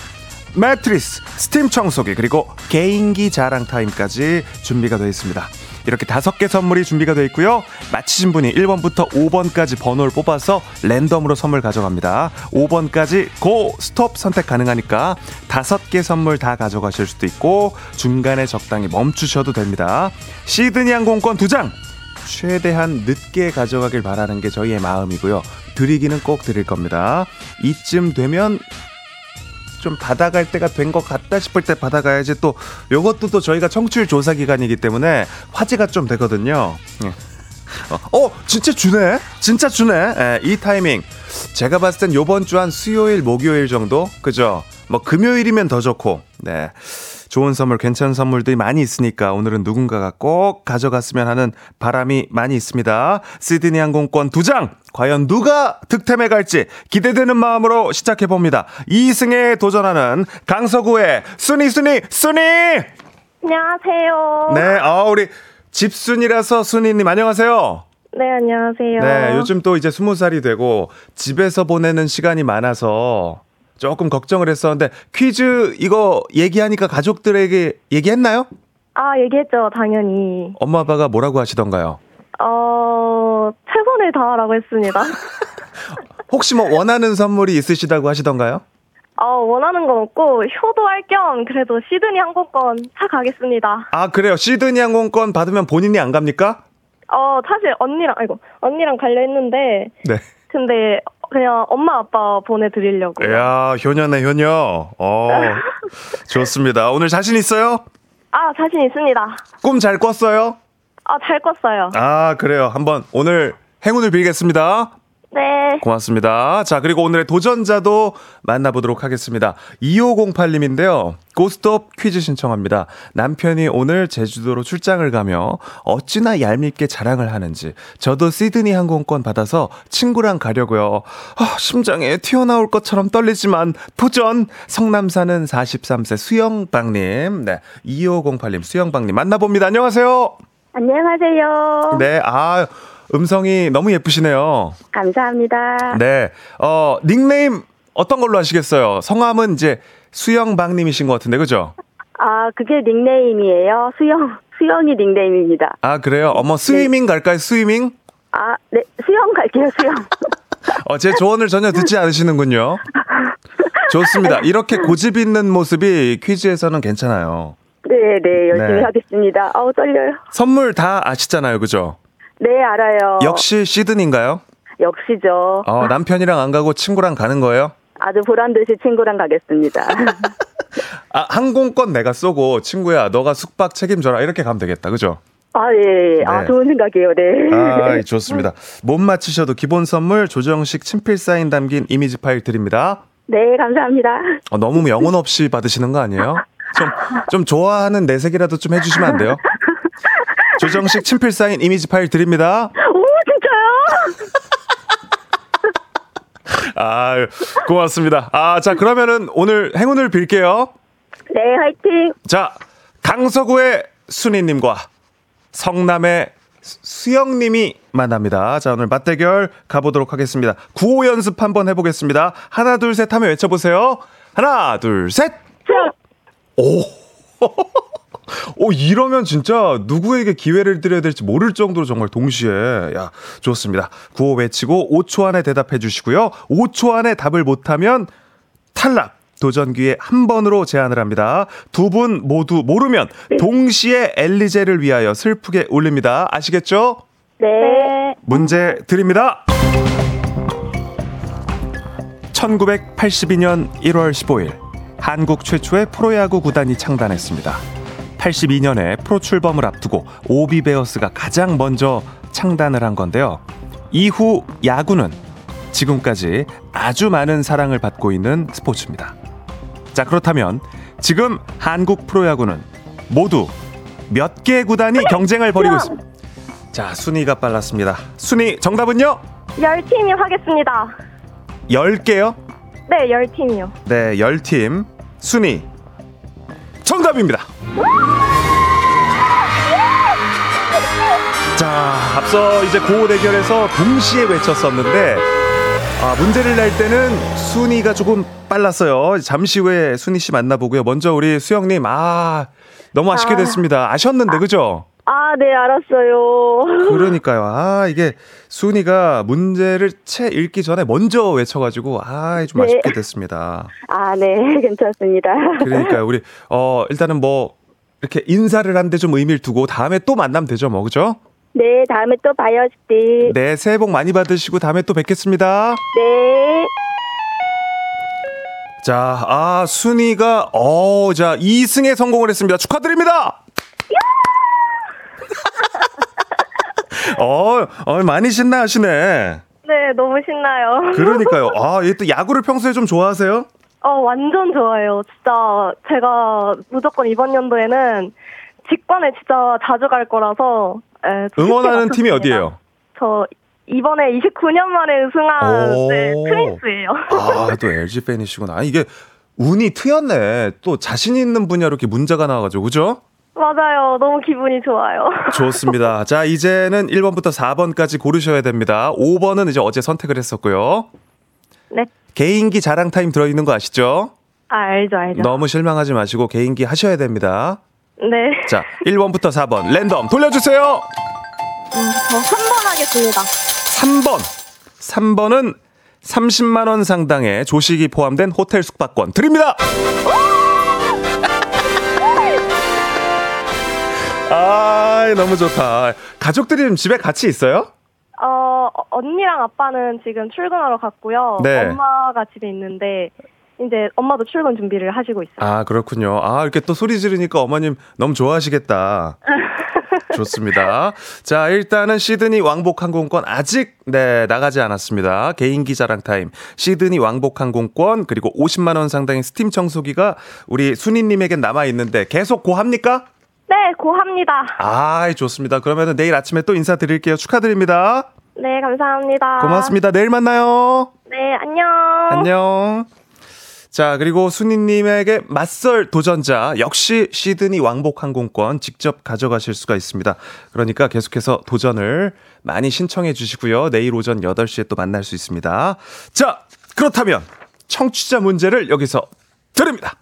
매트리스, 스팀 청소기, 그리고 개인기 자랑 타임까지 준비가 되어 있습니다. 이렇게 다섯 개 선물이 준비가 되어 있고요. 맞히신 분이 1번부터 5번까지 번호를 뽑아서 랜덤으로 선물 가져갑니다. 5번까지 go stop 선택 가능하니까 다섯 개 선물 다 가져가실 수도 있고 중간에 적당히 멈추셔도 됩니다. 시드니 항공권 두 장. 최대한 늦게 가져가길 바라는 게 저희의 마음이고요. 드리기는 꼭 드릴 겁니다. 이쯤 되면 좀 받아갈 때가 된 것 같다 싶을 때 받아가야지 또 요것도 또 저희가 청취율 조사 기간이기 때문에 화제가 좀 되거든요. 예. 어, 어, 진짜 주네? 진짜 주네? 예, 이 타이밍. 제가 봤을 땐 요번 주 한 수요일, 목요일 정도? 그죠? 뭐 금요일이면 더 좋고, 네. 좋은 선물, 괜찮은 선물들이 많이 있으니까 오늘은 누군가가 꼭 가져갔으면 하는 바람이 많이 있습니다. 시드니 항공권 두 장! 과연 누가 득템해 갈지 기대되는 마음으로 시작해 봅니다. 2승에 도전하는 강서구의 순이, 순이, 순이!
안녕하세요.
네, 아, 우리 집순이라서 순이님 안녕하세요.
네, 안녕하세요.
네, 요즘 또 이제 스무 살이 되고 집에서 보내는 시간이 많아서 조금 걱정을 했었는데 퀴즈 이거 얘기하니까 가족들에게 얘기했나요?
아, 얘기했죠, 당연히.
엄마 아빠가 뭐라고 하시던가요?
어, 최선을 다하라고 했습니다.
혹시 뭐 원하는 선물이 있으시다고 하시던가요?
어, 원하는 건 없고, 효도할 겸 그래도 시드니 항공권 사가겠습니다.
아, 그래요. 시드니 항공권 받으면 본인이 안 갑니까?
어, 사실 언니랑, 아이고, 언니랑 가려 했는데,
네.
근데 그냥 엄마 아빠 보내드리려고요.
야, 효녀네, 효녀. 어, 좋습니다. 오늘 자신 있어요?
아, 자신 있습니다.
꿈 잘 꿨어요?
아, 잘 꿨어요.
아, 그래요. 한번 오늘 행운을 빌겠습니다.
네.
고맙습니다. 자, 그리고 오늘의 도전자도 만나보도록 하겠습니다. 2508님인데요. 고스톱 퀴즈 신청합니다. 남편이 오늘 제주도로 출장을 가며 어찌나 얄밉게 자랑을 하는지 저도 시드니 항공권 받아서 친구랑 가려고요. 아, 심장에 튀어나올 것처럼 떨리지만 도전! 성남 사는 43세 수영방님. 네. 2508님, 수영방님 만나봅니다. 안녕하세요.
안녕하세요.
네. 아, 음성이 너무 예쁘시네요.
감사합니다.
네. 어, 닉네임 어떤 걸로 하시겠어요? 성함은 이제 수영방님이신 것 같은데, 그죠?
아, 그게 닉네임이에요. 수영, 수영이 닉네임입니다.
아, 그래요? 어머, 스위밍 갈까요? 스위밍?
아, 네, 수영 갈게요, 수영.
어, 제 조언을 전혀 듣지 않으시는군요. 좋습니다. 이렇게 고집 있는 모습이 퀴즈에서는 괜찮아요.
네, 네, 열심히
네.
하겠습니다. 아우, 떨려요.
선물 다 아시잖아요, 그죠?
네, 알아요.
역시 시드니인가요?
역시죠.
어, 남편이랑 안 가고 친구랑 가는 거예요?
아주 보란 듯이 친구랑 가겠습니다.
아, 항공권 내가 쏘고, 친구야, 너가 숙박 책임져라. 이렇게 가면 되겠다, 그죠?
아, 예. 아,
네.
좋은 생각이에요, 네.
아, 좋습니다. 못 맞히셔도 기본 선물 조정식 친필 사인 담긴 이미지 파일 드립니다.
네, 감사합니다.
어, 너무 영혼 없이 받으시는 거 아니에요? 좀, 좀 좋아하는 내색이라도 좀 해주시면 안 돼요? 조정식 친필 사인 이미지 파일 드립니다.
오, 진짜요?
아, 고맙습니다. 아, 자, 그러면은 오늘 행운을 빌게요.
네, 화이팅.
자, 강서구의 순이님과 성남의 수- 수영님이 만납니다. 자, 오늘 맞대결 가보도록 하겠습니다. 구호 연습 한번 해보겠습니다. 하나, 둘, 셋 하면 외쳐보세요. 하나, 둘, 셋!
수영.
오! 오, 이러면 진짜 누구에게 기회를 드려야 될지 모를 정도로 정말 동시에. 야, 좋습니다. 구호 외치고 5초 안에 대답해 주시고요. 5초 안에 답을 못하면 탈락. 도전 기회 한 번으로 제한을 합니다. 두 분 모두 모르면 동시에 엘리제를 위하여 슬프게 울립니다. 아시겠죠?
네.
문제 드립니다. 1982년 1월 15일 한국 최초의 프로야구 구단이 창단했습니다. 82년에 프로 출범을 앞두고 오비베어스가 가장 먼저 창단을 한 건데요. 이후 야구는 지금까지 아주 많은 사랑을 받고 있는 스포츠입니다. 자, 그렇다면 지금 한국 프로야구는 모두 몇개 구단이 경쟁을 벌이고 있습니다. 자, 순위가 빨랐습니다. 순위 정답은요?
열 팀이 하겠습니다.
10개요?
네, 열 팀이요.
네, 10팀 순위 정답입니다. 자, 앞서 이제 고 대결에서 동시에 외쳤었는데 아, 문제를 낼 때는 순위가 조금 빨랐어요. 잠시 후에 순위 씨 만나보고요. 먼저 우리 수영님, 아, 너무 아쉽게
아.
됐습니다. 아셨는데, 그죠?
아, 네, 알았어요.
그러니까요. 아, 이게 순위가 문제를 채 읽기 전에 먼저 외쳐가지고, 아, 좀
네.
아쉽게 됐습니다.
아, 네, 괜찮습니다.
그러니까요. 우리, 어, 일단은 뭐, 이렇게 인사를 하는데 좀 의미를 두고 다음에 또 만나면 되죠, 뭐, 그죠?
네, 다음에 또 봐요, 네.
네, 새해 복 많이 받으시고 다음에 또 뵙겠습니다.
네.
자, 아, 순위가, 어, 자, 2승에 성공을 했습니다. 축하드립니다! 어, 어, 많이 신나하시네.
네, 너무 신나요.
그러니까요. 아, 얘 또 야구를 평소에 좀 좋아하세요?
어, 완전 좋아요. 진짜 제가 무조건 이번 연도에는 직관에 진짜 자주 갈 거라서 에, 저
응원하는 팀이. 어디예요?
저 이번에 29년 만에 우승한
오.
네, 트윈스예요.
아, 또 LG 팬이시구나. 아, 이게 운이 트였네. 또 자신 있는 분야로 이렇게 문제가 나와가지고, 그죠?
맞아요. 너무 기분이 좋아요.
좋습니다. 자, 이제는 1번부터 4번까지 고르셔야 됩니다. 5번은 이제 어제 선택을 했었고요.
네.
개인기 자랑 타임 들어있는 거 아시죠?
아, 알죠, 알죠.
너무 실망하지 마시고 개인기 하셔야 됩니다.
네.
자, 1번부터 4번 랜덤 돌려주세요.
저 3번 하겠습니다.
3번. 3번은 30만 원 상당의 조식이 포함된 호텔 숙박권 드립니다. 아, 너무 좋다. 가족들이 좀 집에 같이 있어요?
어, 언니랑 아빠는 지금 출근하러 갔고요.
네.
엄마가 집에 있는데 이제 엄마도 출근 준비를 하시고 있어요.
아, 그렇군요. 아, 이렇게 또 소리 지르니까 어머님 너무 좋아하시겠다. 좋습니다. 자, 일단은 시드니 왕복 항공권 아직 네, 나가지 않았습니다. 개인기 자랑 타임. 시드니 왕복 항공권 그리고 50만 원 상당의 스팀 청소기가 우리 순이 님에겐 남아 있는데 계속 고합니까?
네, 고합니다.
아, 좋습니다. 그러면은 내일 아침에 또 인사드릴게요. 축하드립니다.
네, 감사합니다.
고맙습니다. 내일 만나요.
네, 안녕.
안녕. 자, 그리고 순이님에게 맞설 도전자, 역시 시드니 왕복 항공권 직접 가져가실 수가 있습니다. 그러니까 계속해서 도전을 많이 신청해 주시고요. 내일 오전 8시에 또 만날 수 있습니다. 자, 그렇다면 청취자 문제를 여기서 드립니다.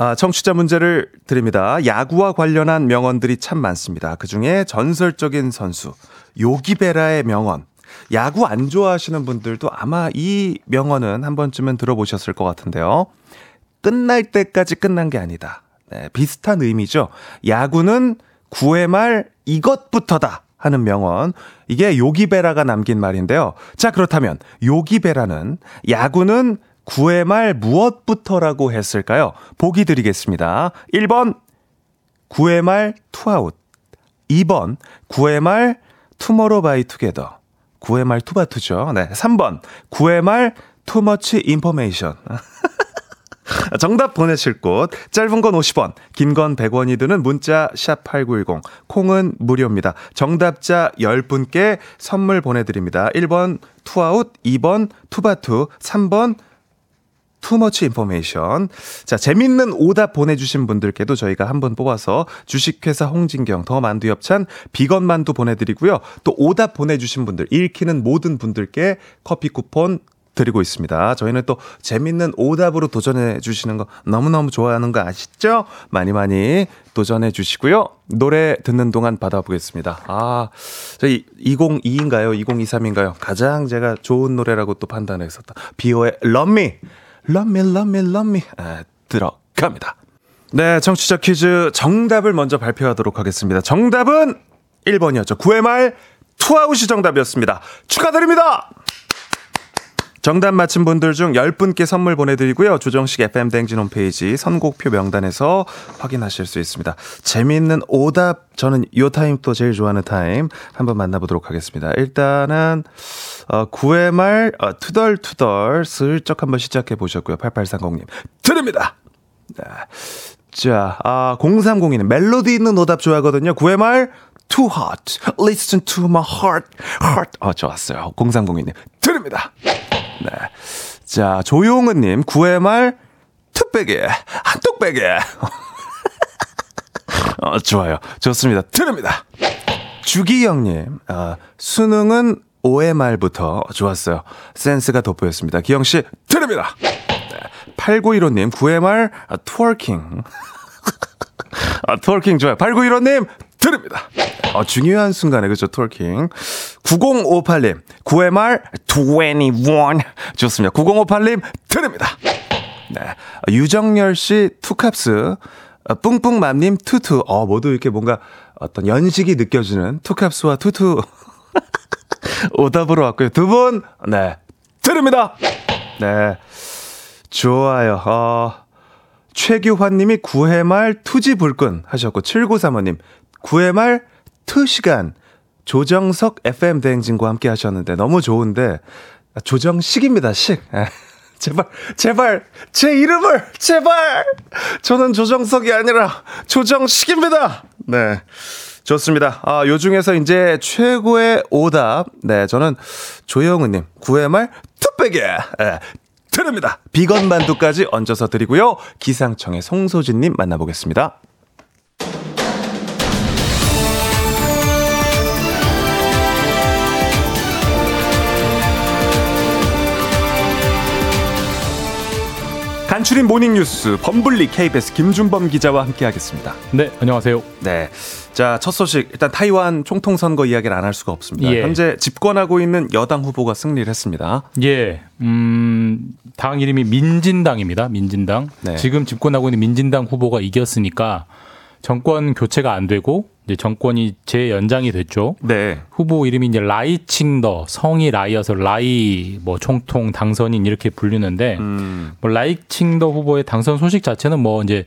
아, 청취자 문제를 드립니다. 야구와 관련한 명언들이 참 많습니다. 그 중에 전설적인 선수, 요기베라의 명언. 야구 안 좋아하시는 분들도 아마 이 명언은 한 번쯤은 들어보셨을 것 같은데요. 끝날 때까지 끝난 게 아니다. 네, 비슷한 의미죠. 야구는 9회 말 이것부터다. 하는 명언. 이게 요기베라가 남긴 말인데요. 자, 그렇다면 요기베라는 야구는 9회 말 무엇부터라고 했을까요? 보기 드리겠습니다. 1번 9회 말 투아웃. 2번 9회 말 투모로우 바이 투게더. 9회 말 투바투죠. 네. 3번 9회 말 too much information. 정답 보내실 곳 짧은 건 50원 긴 건 100원이 드는 문자 샵 8910 콩은 무료입니다. 정답자 10분께 선물 보내 드립니다. 1번 투아웃 2번 투바투 3번 too much information. 자, 재밌는 오답 보내주신 분들께도 저희가 한 분 뽑아서 주식회사 홍진경, 더 만두 엽찬, 비건 만두 보내드리고요. 또 오답 보내주신 분들, 읽히는 모든 분들께 커피 쿠폰 드리고 있습니다. 저희는 또 재밌는 오답으로 도전해 주시는 거 너무너무 좋아하는 거 아시죠? 많이 많이 도전해 주시고요. 노래 듣는 동안 받아보겠습니다. 아, 저희 2022인가요? 2023인가요? 가장 제가 좋은 노래라고 또 판단했었다. 비오의 Me, Love Me, Love Me, Love Me 아, 들어갑니다. 네, 청취자 퀴즈 정답을 먼저 발표하도록 하겠습니다. 정답은 1번이었죠. 9회 말 투아웃이 정답이었습니다. 축하드립니다! 정답 맞힌 분들 중 10분께 선물 보내드리고요. 조정식 FM댕진 홈페이지 선곡표 명단에서 확인하실 수 있습니다. 재미있는 오답, 저는 요 타임 또 제일 좋아하는 타임 한번 만나보도록 하겠습니다. 일단은, 어, 9회 말, 어, 투덜투덜 슬쩍 한번 시작해 보셨고요. 8830님. 드립니다! 네. 자, 아, 0302는 멜로디 있는 오답 좋아하거든요. 9회 말, too hot. Listen to my heart. heart. 어, 좋았어요. 0302님. 드립니다. 네. 자, 조용은님, 9회 말, 뚝배기, 한 뚝배기. 어, 좋아요. 좋습니다. 드립니다. 주기영님, 아, 수능은 5회 말부터 좋았어요. 센스가 돋보였습니다. 기영씨, 드립니다. 네. 8915님, 9회 말, 아, twerking. 아, twerking 좋아요. 8915님, 드립니다. 어, 중요한 순간에, 그죠, twerking. 9058님, 9회 말, 2NE1. 좋습니다. 9058님, 드립니다. 네. 어, 유정열 씨, 투캅스. 어, 뿡뿡맘님, 투투. 어, 모두 이렇게 뭔가 어떤 연식이 느껴지는 투캅스와 투투. 오답으로 왔고요. 두 분, 네. 드립니다. 네. 좋아요. 어, 최규환님이 9회 말 투지 불끈 하셨고, 7935님, 9회 말 투시간. 조정석 FM 대행진과 함께 하셨는데, 너무 좋은데, 조정식입니다, 식. 에, 제발, 제발, 제 이름을, 제발! 저는 조정석이 아니라 조정식입니다! 네. 좋습니다. 아, 요 중에서 이제 최고의 오답. 네, 저는 조영은님, 9회 말 투백에, 예, 드립니다. 비건 만두까지 얹어서 드리고요. 기상청의 송소진님 만나보겠습니다. 간추린 모닝뉴스 범블리 KBS 김준범 기자와 함께하겠습니다.
네, 안녕하세요.
네. 자, 첫 소식. 일단 타이완 총통 선거 이야기를 안 할 수가 없습니다.
예.
현재 집권하고 있는 여당 후보가 승리를 했습니다.
예, 음, 당 이름이 민진당입니다. 민진당.
네.
지금 집권하고 있는 민진당 후보가 이겼으니까 정권 교체가 안 되고 이제 정권이 재연장이 됐죠.
네.
후보 이름이 이제 라이칭더 성이 라이어서 라이 뭐 총통 당선인 이렇게 불리는데
음.
뭐 라이칭더 후보의 당선 소식 자체는 뭐 이제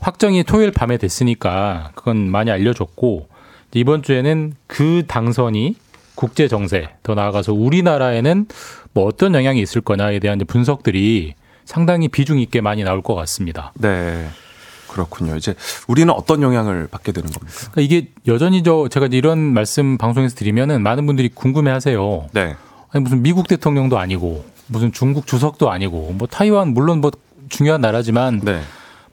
확정이 토요일 밤에 됐으니까 그건 많이 알려졌고 이번 주에는 그 당선이 국제 정세 더 나아가서 우리나라에는 뭐 어떤 영향이 있을 거냐에 대한 분석들이 상당히 비중 있게 많이 나올 것 같습니다.
네. 그렇군요. 이제 우리는 어떤 영향을 받게 되는 겁니까?
그러니까 이게 여전히 저 제가 이런 말씀 방송에서 드리면은 많은 분들이 궁금해하세요.
네.
아니 무슨 미국 대통령도 아니고 무슨 중국 주석도 아니고 뭐 타이완 물론 뭐 중요한 나라지만
네.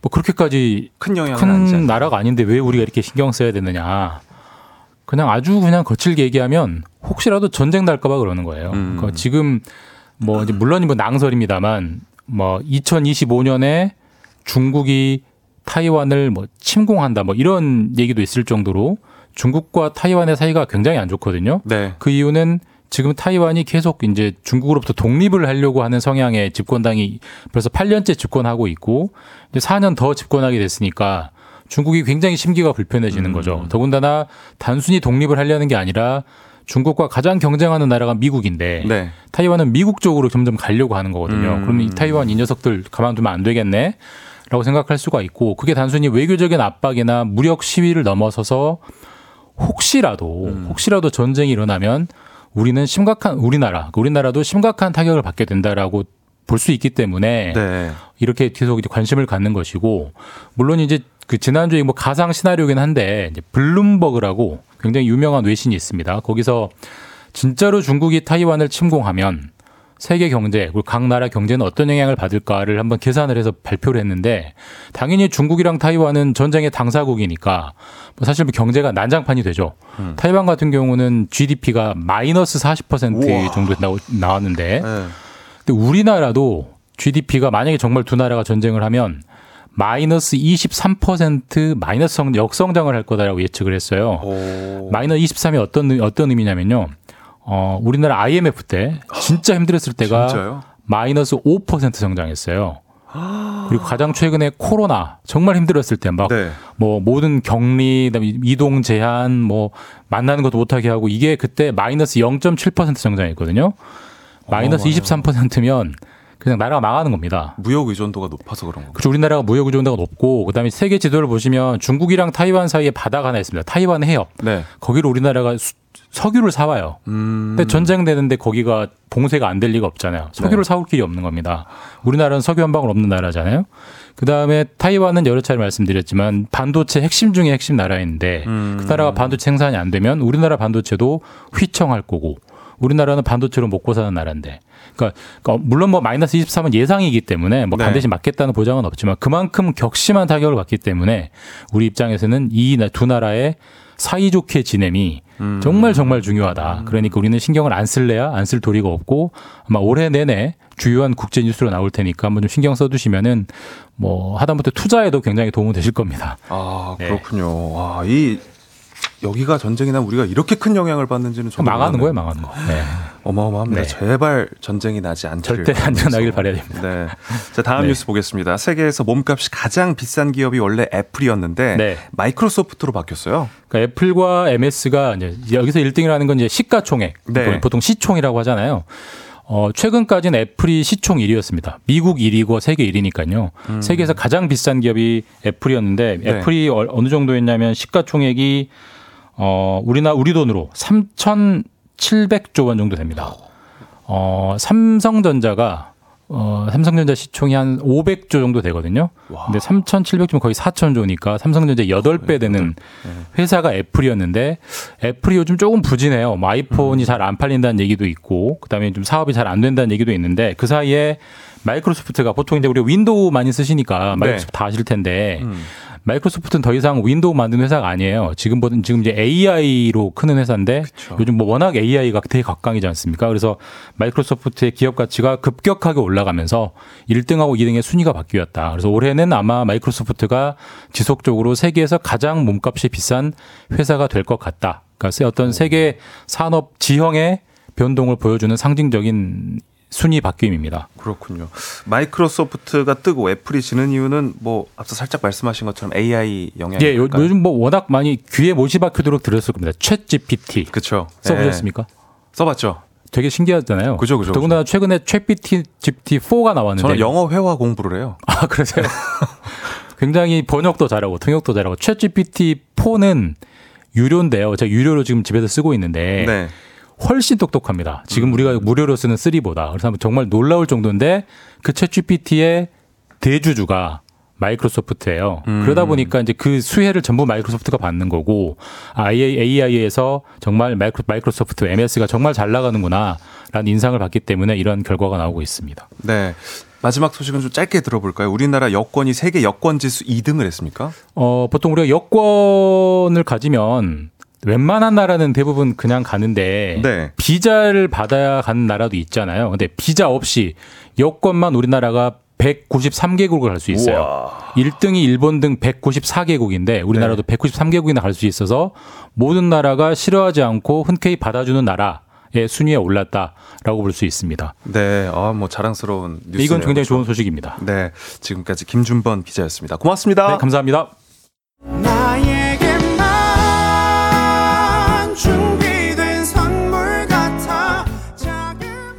뭐 그렇게까지
큰 아니지
큰? 나라가 아닌데 왜 우리가 이렇게 신경 써야 되느냐. 그냥 아주 그냥 거칠게 얘기하면 혹시라도 전쟁 날까봐 그러는 거예요.
음.
그러니까 지금 뭐 이제 물론 뭐 낭설입니다만 뭐 2025년에 중국이 타이완을 뭐 침공한다 뭐 이런 얘기도 있을 정도로 중국과 타이완의 사이가 굉장히 안 좋거든요.
네.
그 이유는 지금 타이완이 계속 이제 중국으로부터 독립을 하려고 하는 성향의 집권당이 벌써 8년째 집권하고 있고 이제 4년 더 집권하게 됐으니까 중국이 굉장히 심기가 불편해지는 거죠. 더군다나 단순히 독립을 하려는 게 아니라 중국과 가장 경쟁하는 나라가 미국인데
네.
타이완은 미국 쪽으로 점점 가려고 하는 거거든요.
음.
그러면 이 타이완 이 녀석들 가만두면 안 되겠네. 라고 생각할 수가 있고 그게 단순히 외교적인 압박이나 무력 시위를 넘어서서 혹시라도
음.
혹시라도 전쟁이 일어나면 우리는 심각한 우리나라 우리나라도 심각한 타격을 받게 된다라고 볼 수 있기 때문에
네.
이렇게 계속 이제 관심을 갖는 것이고 물론 이제 그 지난주에 뭐 가상 시나리오긴 한데 이제 블룸버그라고 굉장히 유명한 외신이 있습니다. 거기서 진짜로 중국이 타이완을 침공하면 세계 경제 그리고 각 나라 경제는 어떤 영향을 받을까를 한번 계산을 해서 발표를 했는데 당연히 중국이랑 타이완은 전쟁의 당사국이니까 뭐 사실 뭐 경제가 난장판이 되죠. 타이완 같은 경우는 GDP가 마이너스 40%
우와.
정도 나오- 나왔는데
네.
근데 우리나라도 GDP가 만약에 정말 두 나라가 전쟁을 하면 마이너스 23% 마이너스 성, 역성장을 할 거다라고 예측을 했어요.
오.
마이너스 23이 어떤 의- 어떤 의미냐면요. 어, 우리나라 IMF 때 진짜 힘들었을 때가
진짜요?
마이너스 5% 성장했어요. 그리고 가장 최근에 코로나 정말 힘들었을 때막
네.
뭐 모든 격리, 이동 제한, 뭐 만나는 것도 못하게 하고 이게 그때 마이너스 0.7% 성장했거든요. 마이너스
어마어마해요.
23%면 그냥 나라가 망하는 겁니다.
무역 의존도가 높아서 그런 거.
그렇죠. 우리나라가 무역 의존도가 높고 그다음에 세계 지도를 보시면 중국이랑 타이완 사이에 바다가 하나 있습니다. 타이완 해협.
네.
거기를 우리나라가 수- 석유를 사와요.
음.
근데 전쟁 되는데 거기가 봉쇄가 안 될 리가 없잖아요. 석유를
네.
사올 길이 없는 겁니다. 우리나라는 석유 한 방울 없는 나라잖아요. 그 다음에 타이완은 여러 차례 말씀드렸지만 반도체 핵심 중에 핵심 나라인데
음.
그 나라가 반도체 생산이 안 되면 우리나라 반도체도 휘청할 거고 우리나라는 반도체로 먹고 사는 나라인데. 그러니까, 그러니까 물론 뭐 마이너스 23은 예상이기 때문에 뭐
네.
반드시 맞겠다는 보장은 없지만 그만큼 격심한 타격을 받기 때문에 우리 입장에서는 이 두 나라의 사이좋게 지냄이
음.
정말 정말 중요하다. 그러니까 우리는 신경을 안 쓸래야 안 쓸 도리가 없고 아마 올해 내내 주요한 국제 뉴스로 나올 테니까 한번 좀 신경 써두시면은 뭐 하다못해 투자에도 굉장히 도움이 되실 겁니다.
아
네.
그렇군요. 와, 이 여기가 전쟁이 나 우리가 이렇게 큰 영향을 받는지는 저도
망하는 거예요. 망하는 거. 네.
어마어마합니다.
네.
제발 전쟁이 나지 않기를.
절대 안
바라면서.
나길 바라야 됩니다.
네. 자 다음
네.
뉴스 보겠습니다. 세계에서 몸값이 가장 비싼 기업이 원래 애플이었는데
네.
마이크로소프트로 바뀌었어요.
그러니까 애플과 MS가 이제 여기서 1등이라는 건 이제 시가총액,
네.
보통 시총이라고 하잖아요. 어, 최근까지는 애플이 시총 1위였습니다. 미국 1위고 세계 1위니까요. 세계에서 가장 비싼 기업이 애플이었는데
음. 네.
애플이 어- 어느 정도였냐면 시가총액이 어, 우리나 우리 돈으로 3,700조 원 정도 됩니다. 어, 삼성전자가 어, 삼성전자 시총이 한 500조 정도 되거든요.
와.
근데 3,700조면 거의 4,000조니까 삼성전자 8배 되는 회사가 애플이었는데 애플이 요즘 조금 부진해요. 뭐 아이폰이 잘안 팔린다는 얘기도 있고 그다음에 좀 사업이 잘 안 된다는 얘기도 있는데 그 사이에 마이크로소프트가 보통 이제 우리 가 윈도우 많이 쓰시니까 마이크로소프트 다 아실 텐데
음.
마이크로소프트는 더 이상 윈도우 만드는 회사가 아니에요. 지금 보는 지금 이제 AI로 크는 회사인데
그쵸.
요즘 뭐 워낙 AI가 되게 각광이지 않습니까? 그래서 마이크로소프트의 기업 가치가 급격하게 올라가면서 1등하고 2등의 순위가 바뀌었다. 그래서 올해는 아마 마이크로소프트가 지속적으로 세계에서 가장 몸값이 비싼 회사가 될 것 같다. 그러니까 어떤 세계 산업 지형의 변동을 보여주는 상징적인 순위 바뀜입니다.
그렇군요. 마이크로소프트가 뜨고 애플이 지는 이유는 뭐 앞서 살짝 말씀하신 것처럼 AI 영향이
예, 요, 즘뭐 워낙 많이 귀에 못이 박히도록 들었을 겁니다. 챗 GPT
그렇죠.
써보셨습니까?
써봤죠.
되게 신기하잖아요.
그죠, 그죠,
더군다나 최근에 챗 GPT 4가 나왔는데
저는 영어 회화 공부를 해요.
아 그러세요? 굉장히 번역도 잘하고 통역도 잘하고 챗 GPT 4는 유료인데요. 제가 유료로 지금 집에서 쓰고 있는데
네.
훨씬 똑똑합니다. 지금 우리가 무료로 쓰는 3보다. 그래서 정말 놀라울 정도인데 그챗 GPT의 대주주가 마이크로소프트예요.
음.
그러다 보니까 이제 그 수혜를 전부 마이크로소프트가 받는 거고 AI에서 정말 마이크로, 마이크로소프트 MS가 정말 잘 나가는구나라는 인상을 받기 때문에 이런 결과가 나오고 있습니다.
네. 마지막 소식은 좀 짧게 들어볼까요? 우리나라 여권이 세계 여권 지수 2등을 했습니까?
어, 보통 우리가 여권을 가지면 웬만한 나라는 대부분 그냥 가는데
네.
비자를 받아야 가는 나라도 있잖아요. 근데 비자 없이 여권만 우리나라가 193개국을 갈 수 있어요.
우와.
1등이 일본 등 194개국인데 우리나라도
네.
193개국이나 갈 수 있어서 모든 나라가 싫어하지 않고 흔쾌히 받아주는 나라 의 순위에 올랐다라고 볼 수 있습니다.
네. 아, 뭐 자랑스러운 뉴스.
이건 굉장히 좋은 소식입니다.
네. 지금까지 김준번 기자였습니다. 고맙습니다.
네, 감사합니다.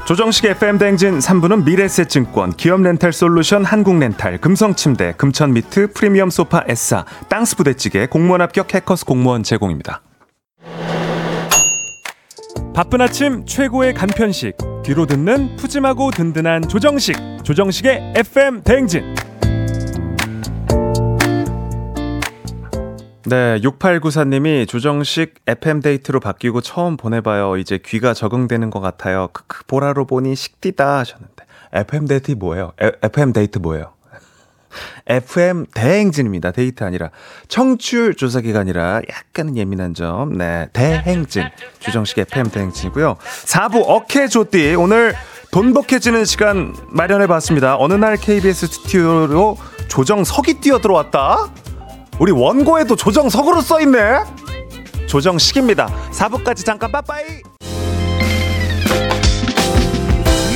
조정식 FM 댕진 3부는 미래세증권, 기업렌탈솔루션 한국렌탈, 금성침대, 금천미트, 프리미엄 소파 에싸, 땅스 부대찌개, 공무원 합격 해커스 공무원 제공입니다. 바쁜 아침 최고의 간편식, 뒤로 듣는 푸짐하고 든든한 조정식, 조정식의 FM 댕진. 네, 6894님이 조정식 FM 데이트로 바뀌고 처음 보내봐요. 이제 귀가 적응되는 것 같아요. 크크, 보라로 보니 식디다 하셨는데. FM 데이트 뭐예요? 에, FM 데이트 뭐예요? FM 대행진입니다. 데이트 아니라 청취율 조사 기간이라 약간은 예민한 점. 네, 대행진. 조정식 FM 대행진이고요. 4부 어케 조띠 오늘 돈복해지는 시간 마련해 봤습니다. 어느 날 KBS 스튜디오로 조정석이 뛰어 들어왔다. 우리 원고에도 조정석으로 써 있네. 조정식입니다. 4부까지 잠깐 빠빠이.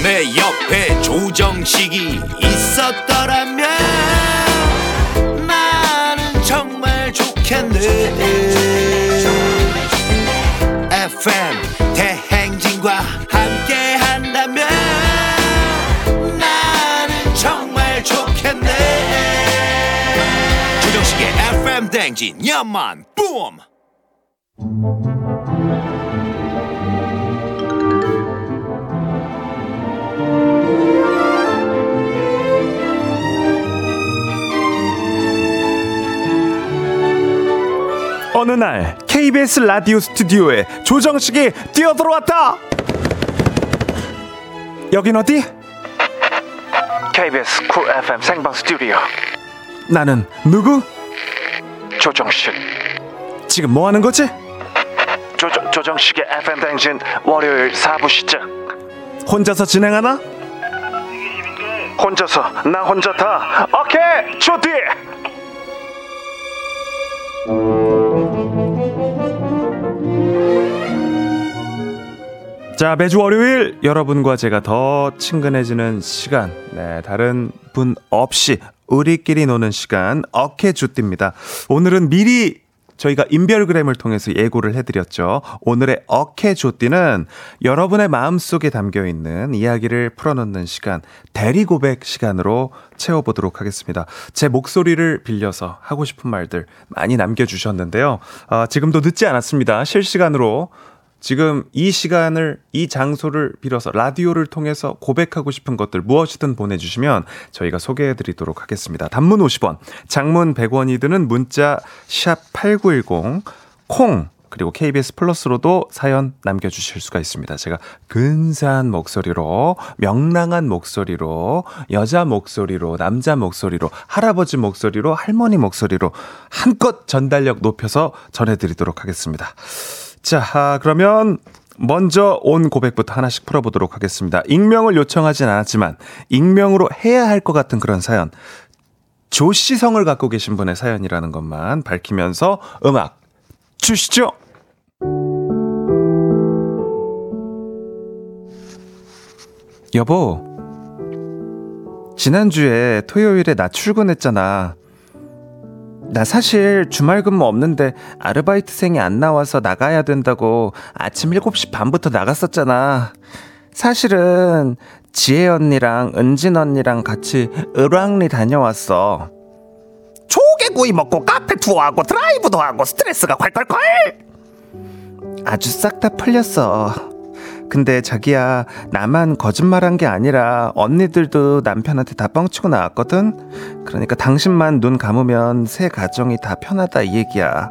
내 옆에 조정식이 있었더라면 나는 정말 좋겠네 FM 대행진 야만 뿜
어느 날 KBS 라디오 스튜디오에 조정식이 뛰어 들어왔다. 여긴 어디?
KBS 쿨 FM 생방 스튜디오
나는 누구?
조정식
지금 뭐 하는 거지?
조정, 조정식의 FM 댕진 월요일 4부 시작
혼자서 진행하나?
혼자서 나 혼자 다 오케이 조디
자, 매주 월요일 여러분과 제가 더 친근해지는 시간. 네, 다른 분 없이 우리끼리 노는 시간 어케주띠입니다. 오늘은 미리 저희가 인별그램을 통해서 예고를 해드렸죠. 오늘의 어케조띠는 여러분의 마음속에 담겨 있는 이야기를 풀어놓는 시간, 대리고백 시간으로 채워보도록 하겠습니다. 제 목소리를 빌려서 하고 싶은 말들 많이 남겨주셨는데요. 아, 지금도 늦지 않았습니다. 실시간으로 지금 이 시간을 이 장소를 빌어서 라디오를 통해서 고백하고 싶은 것들 무엇이든 보내주시면 저희가 소개해드리도록 하겠습니다. 단문 50원, 장문 100원이 드는 문자 샵 #8910 콩 그리고 KBS 플러스로도 사연 남겨주실 수가 있습니다. 제가 근사한 목소리로, 명랑한 목소리로, 여자 목소리로, 남자 목소리로, 할아버지 목소리로, 할머니 목소리로 한껏 전달력 높여서 전해드리도록 하겠습니다. 자, 아, 그러면 먼저 온 고백부터 하나씩 풀어보도록 하겠습니다. 익명을 요청하진 않았지만 익명으로 해야 할 것 같은 그런 사연. 조씨성을 갖고 계신 분의 사연이라는 것만 밝히면서 음악 주시죠. 여보, 지난주에 토요일에 나 출근했잖아. 나 사실 주말 근무 없는데 아르바이트생이 안 나와서 나가야 된다고 아침 7시 반부터 나갔었잖아. 사실은 지혜 언니랑 은진 언니랑 같이 을왕리 다녀왔어. 조개구이 먹고 카페 투어하고 드라이브도 하고 스트레스가 콸콸콸! 아주 싹 다 풀렸어. 근데 자기야 나만 거짓말한 게 아니라 언니들도 남편한테 다 뻥치고 나왔거든? 그러니까 당신만 눈 감으면 새 가정이 다 편하다 이 얘기야.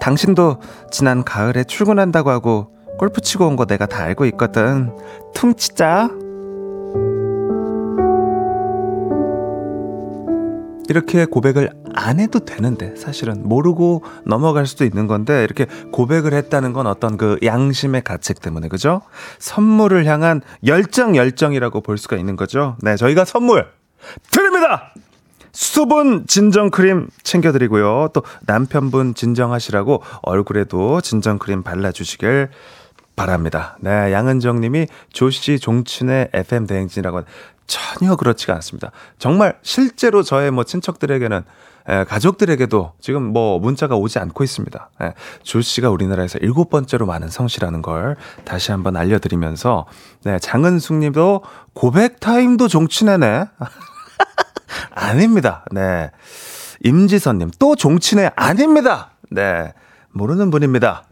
당신도 지난 가을에 출근한다고 하고 골프 치고 온 거 내가 다 알고 있거든. 퉁치자 이렇게 고백을 안 해도 되는데 사실은 모르고 넘어갈 수도 있는 건데 이렇게 고백을 했다는 건 어떤 그 양심의 가책 때문에 그죠? 선물을 향한 열정 열정이라고 볼 수가 있는 거죠. 네, 저희가 선물 드립니다. 수분 진정 크림 챙겨 드리고요. 또 남편분 진정하시라고 얼굴에도 진정 크림 발라 주시길 바랍니다. 네, 양은정 님이 조씨 종친의 FM 대행진이라고 전혀 그렇지가 않습니다. 정말 실제로 저의 뭐 친척들에게는 에, 가족들에게도 지금 뭐 문자가 오지 않고 있습니다. 에, 조 씨가 우리나라에서 일곱 번째로 많은 성씨라는 걸 다시 한번 알려드리면서 네, 장은숙님도 고백 타임도 종친회네. 아닙니다. 네. 임지선님 또 종친회 아닙니다. 네. 모르는 분입니다.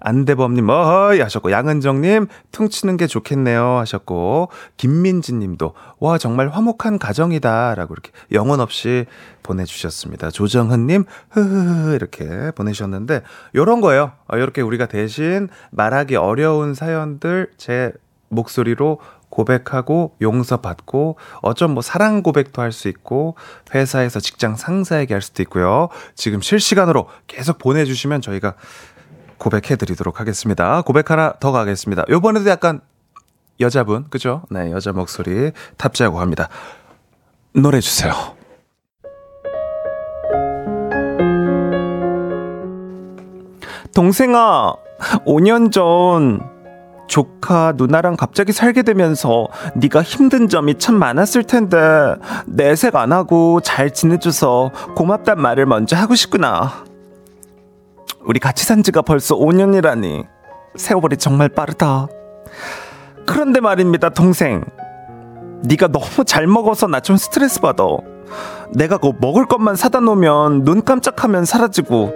안대범님, 어허이 하셨고, 양은정님, 퉁치는 게 좋겠네요 하셨고, 김민지님도, 와, 정말 화목한 가정이다. 라고 이렇게 영혼 없이 보내주셨습니다. 조정은님, 흐흐흐, 이렇게 보내셨는데, 요런 거예요. 이렇게 우리가 대신 말하기 어려운 사연들 제 목소리로 고백하고 용서받고 어쩜 뭐 사랑 고백도 할 수 있고 회사에서 직장 상사에게 할 수도 있고요. 지금 실시간으로 계속 보내주시면 저희가 고백해 드리도록 하겠습니다. 고백 하나 더 가겠습니다. 요번에도 약간 여자분, 그죠? 네, 여자 목소리 탑재하고 합니다. 노래 주세요. 동생아, 5년 전 조카 누나랑 갑자기 살게 되면서 네가 힘든 점이 참 많았을 텐데 내색 안 하고 잘 지내줘서 고맙단 말을 먼저 하고 싶구나. 우리 같이 산 지가 벌써 5년이라니 세월이 정말 빠르다. 그런데 말입니다, 동생. 네가 너무 잘 먹어서 나 좀 스트레스 받아. 내가 그 먹을 것만 사다 놓으면 눈 깜짝하면 사라지고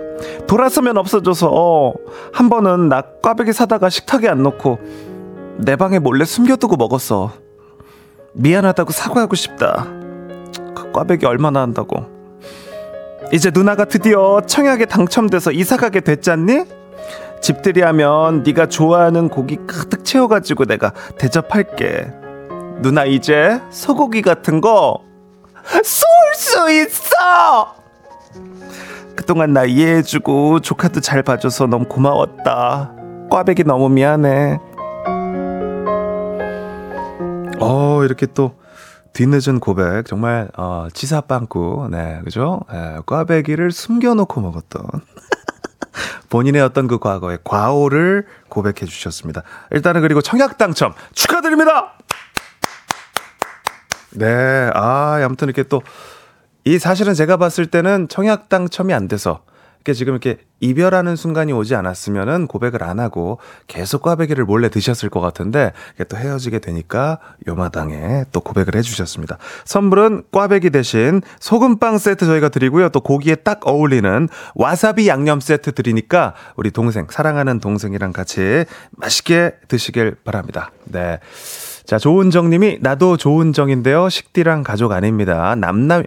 돌아서면 없어져서 한 번은 나 꽈배기 사다가 식탁에 안 놓고 내 방에 몰래 숨겨두고 먹었어. 미안하다고 사과하고 싶다. 그 꽈배기 얼마나 한다고. 이제 누나가 드디어 청약에 당첨돼서 이사 가게 됐잖니? 집들이 하면 네가 좋아하는 고기 가득 채워가지고 내가 대접할게. 누나 이제 소고기 같은 거 쏠 수 있어! 그동안 나 이해해주고 조카도 잘 봐줘서 너무 고마웠다. 꽈배기 너무 미안해. 어, 이렇게 또 뒤늦은 고백. 정말, 어, 치사빵꾸. 네, 그죠? 예, 꽈배기를 숨겨놓고 먹었던. 본인의 어떤 그 과거의 과오를 고백해 주셨습니다. 일단은 그리고 청약 당첨 축하드립니다! 네, 아, 아무튼 이렇게 또, 이 사실은 제가 봤을 때는 청약 당첨이 안 돼서, 이렇게 지금 이렇게 이별하는 순간이 오지 않았으면은 고백을 안 하고 계속 꽈배기를 몰래 드셨을 것 같은데, 또 헤어지게 되니까 요마당에 또 고백을 해주셨습니다. 선물은 꽈배기 대신 소금빵 세트 저희가 드리고요. 또 고기에 딱 어울리는 와사비 양념 세트 드리니까 우리 동생, 사랑하는 동생이랑 같이 맛있게 드시길 바랍니다. 네. 자, 조은정님이 나도 조은정인데요. 식디랑 가족 아닙니다. 남남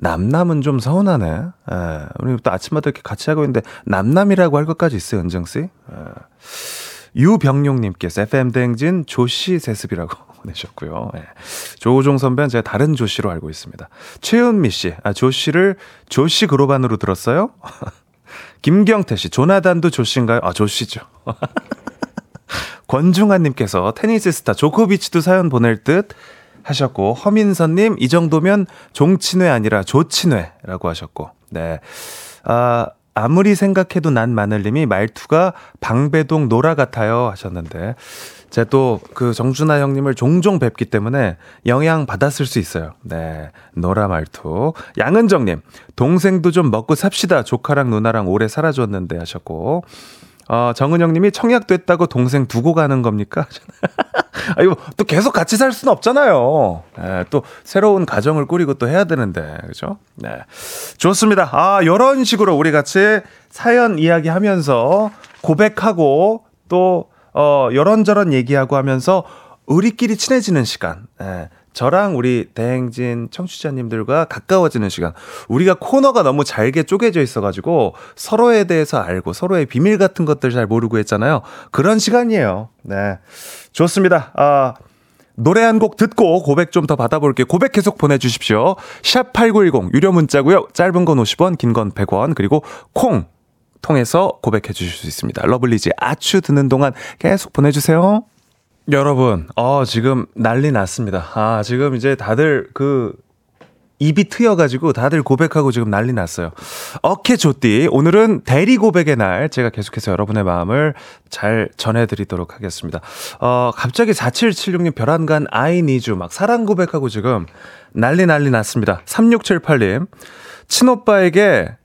남남은 좀 서운하네. 에, 우리 또 아침마다 이렇게 같이 하고 있는데 남남이라고 할 것까지 있어요, 은정 씨. 에. 유병용님께서 FM 대행진 조씨 세습이라고 보내셨고요. 예. 조우종 선배는 제가 다른 조씨로 알고 있습니다. 최은미 씨, 아 조씨를 조씨 그로반으로 들었어요? 김경태 씨, 조나단도 조씨인가요? 아 조씨죠. 권중환님께서 테니스 스타 조코비치도 사연 보낼 듯 하셨고 허민선님 이 정도면 종친회 아니라 조친회라고 하셨고 네. 아 아무리 생각해도 난 마늘님이 말투가 방배동 노라 같아요 하셨는데 제가 또 그 정준하 형님을 종종 뵙기 때문에 영향 받았을 수 있어요. 네. 노라 말투. 양은정님, 동생도 좀 먹고 삽시다. 조카랑 누나랑 오래 살아줬는데 하셨고. 어, 정은영 님이 청약됐다고 동생 두고 가는 겁니까? 아, 이거 또 계속 같이 살 수는 없잖아요. 네, 또 새로운 가정을 꾸리고 또 해야 되는데, 그죠? 네. 좋습니다. 아, 요런 식으로 우리 같이 사연 이야기 하면서 고백하고 또, 어, 요런저런 얘기하고 하면서 우리끼리 친해지는 시간. 네. 저랑 우리 대행진 청취자님들과 가까워지는 시간. 우리가 코너가 너무 잘게 쪼개져 있어가지고 서로에 대해서 알고 서로의 비밀 같은 것들 잘 모르고 했잖아요. 그런 시간이에요. 네. 좋습니다. 아. 노래 한 곡 듣고 고백 좀 더 받아볼게요. 고백 계속 보내주십시오. 샵 8910 유료 문자고요. 짧은 건 50원, 긴 건 100원, 그리고 콩 통해서 고백해 주실 수 있습니다. 러블리즈 아추 듣는 동안 계속 보내주세요. 여러분, 어, 지금 난리 났습니다. 아, 지금 이제 다들 그, 입이 트여가지고 다들 고백하고 지금 난리 났어요. 어케 조띠. 오늘은 대리 고백의 날. 제가 계속해서 여러분의 마음을 잘 전해드리도록 하겠습니다. 어, 갑자기 4776님 별안간 아이 니주 막 사랑 고백하고 지금 난리 난리 났습니다. 3678님. 친오빠에게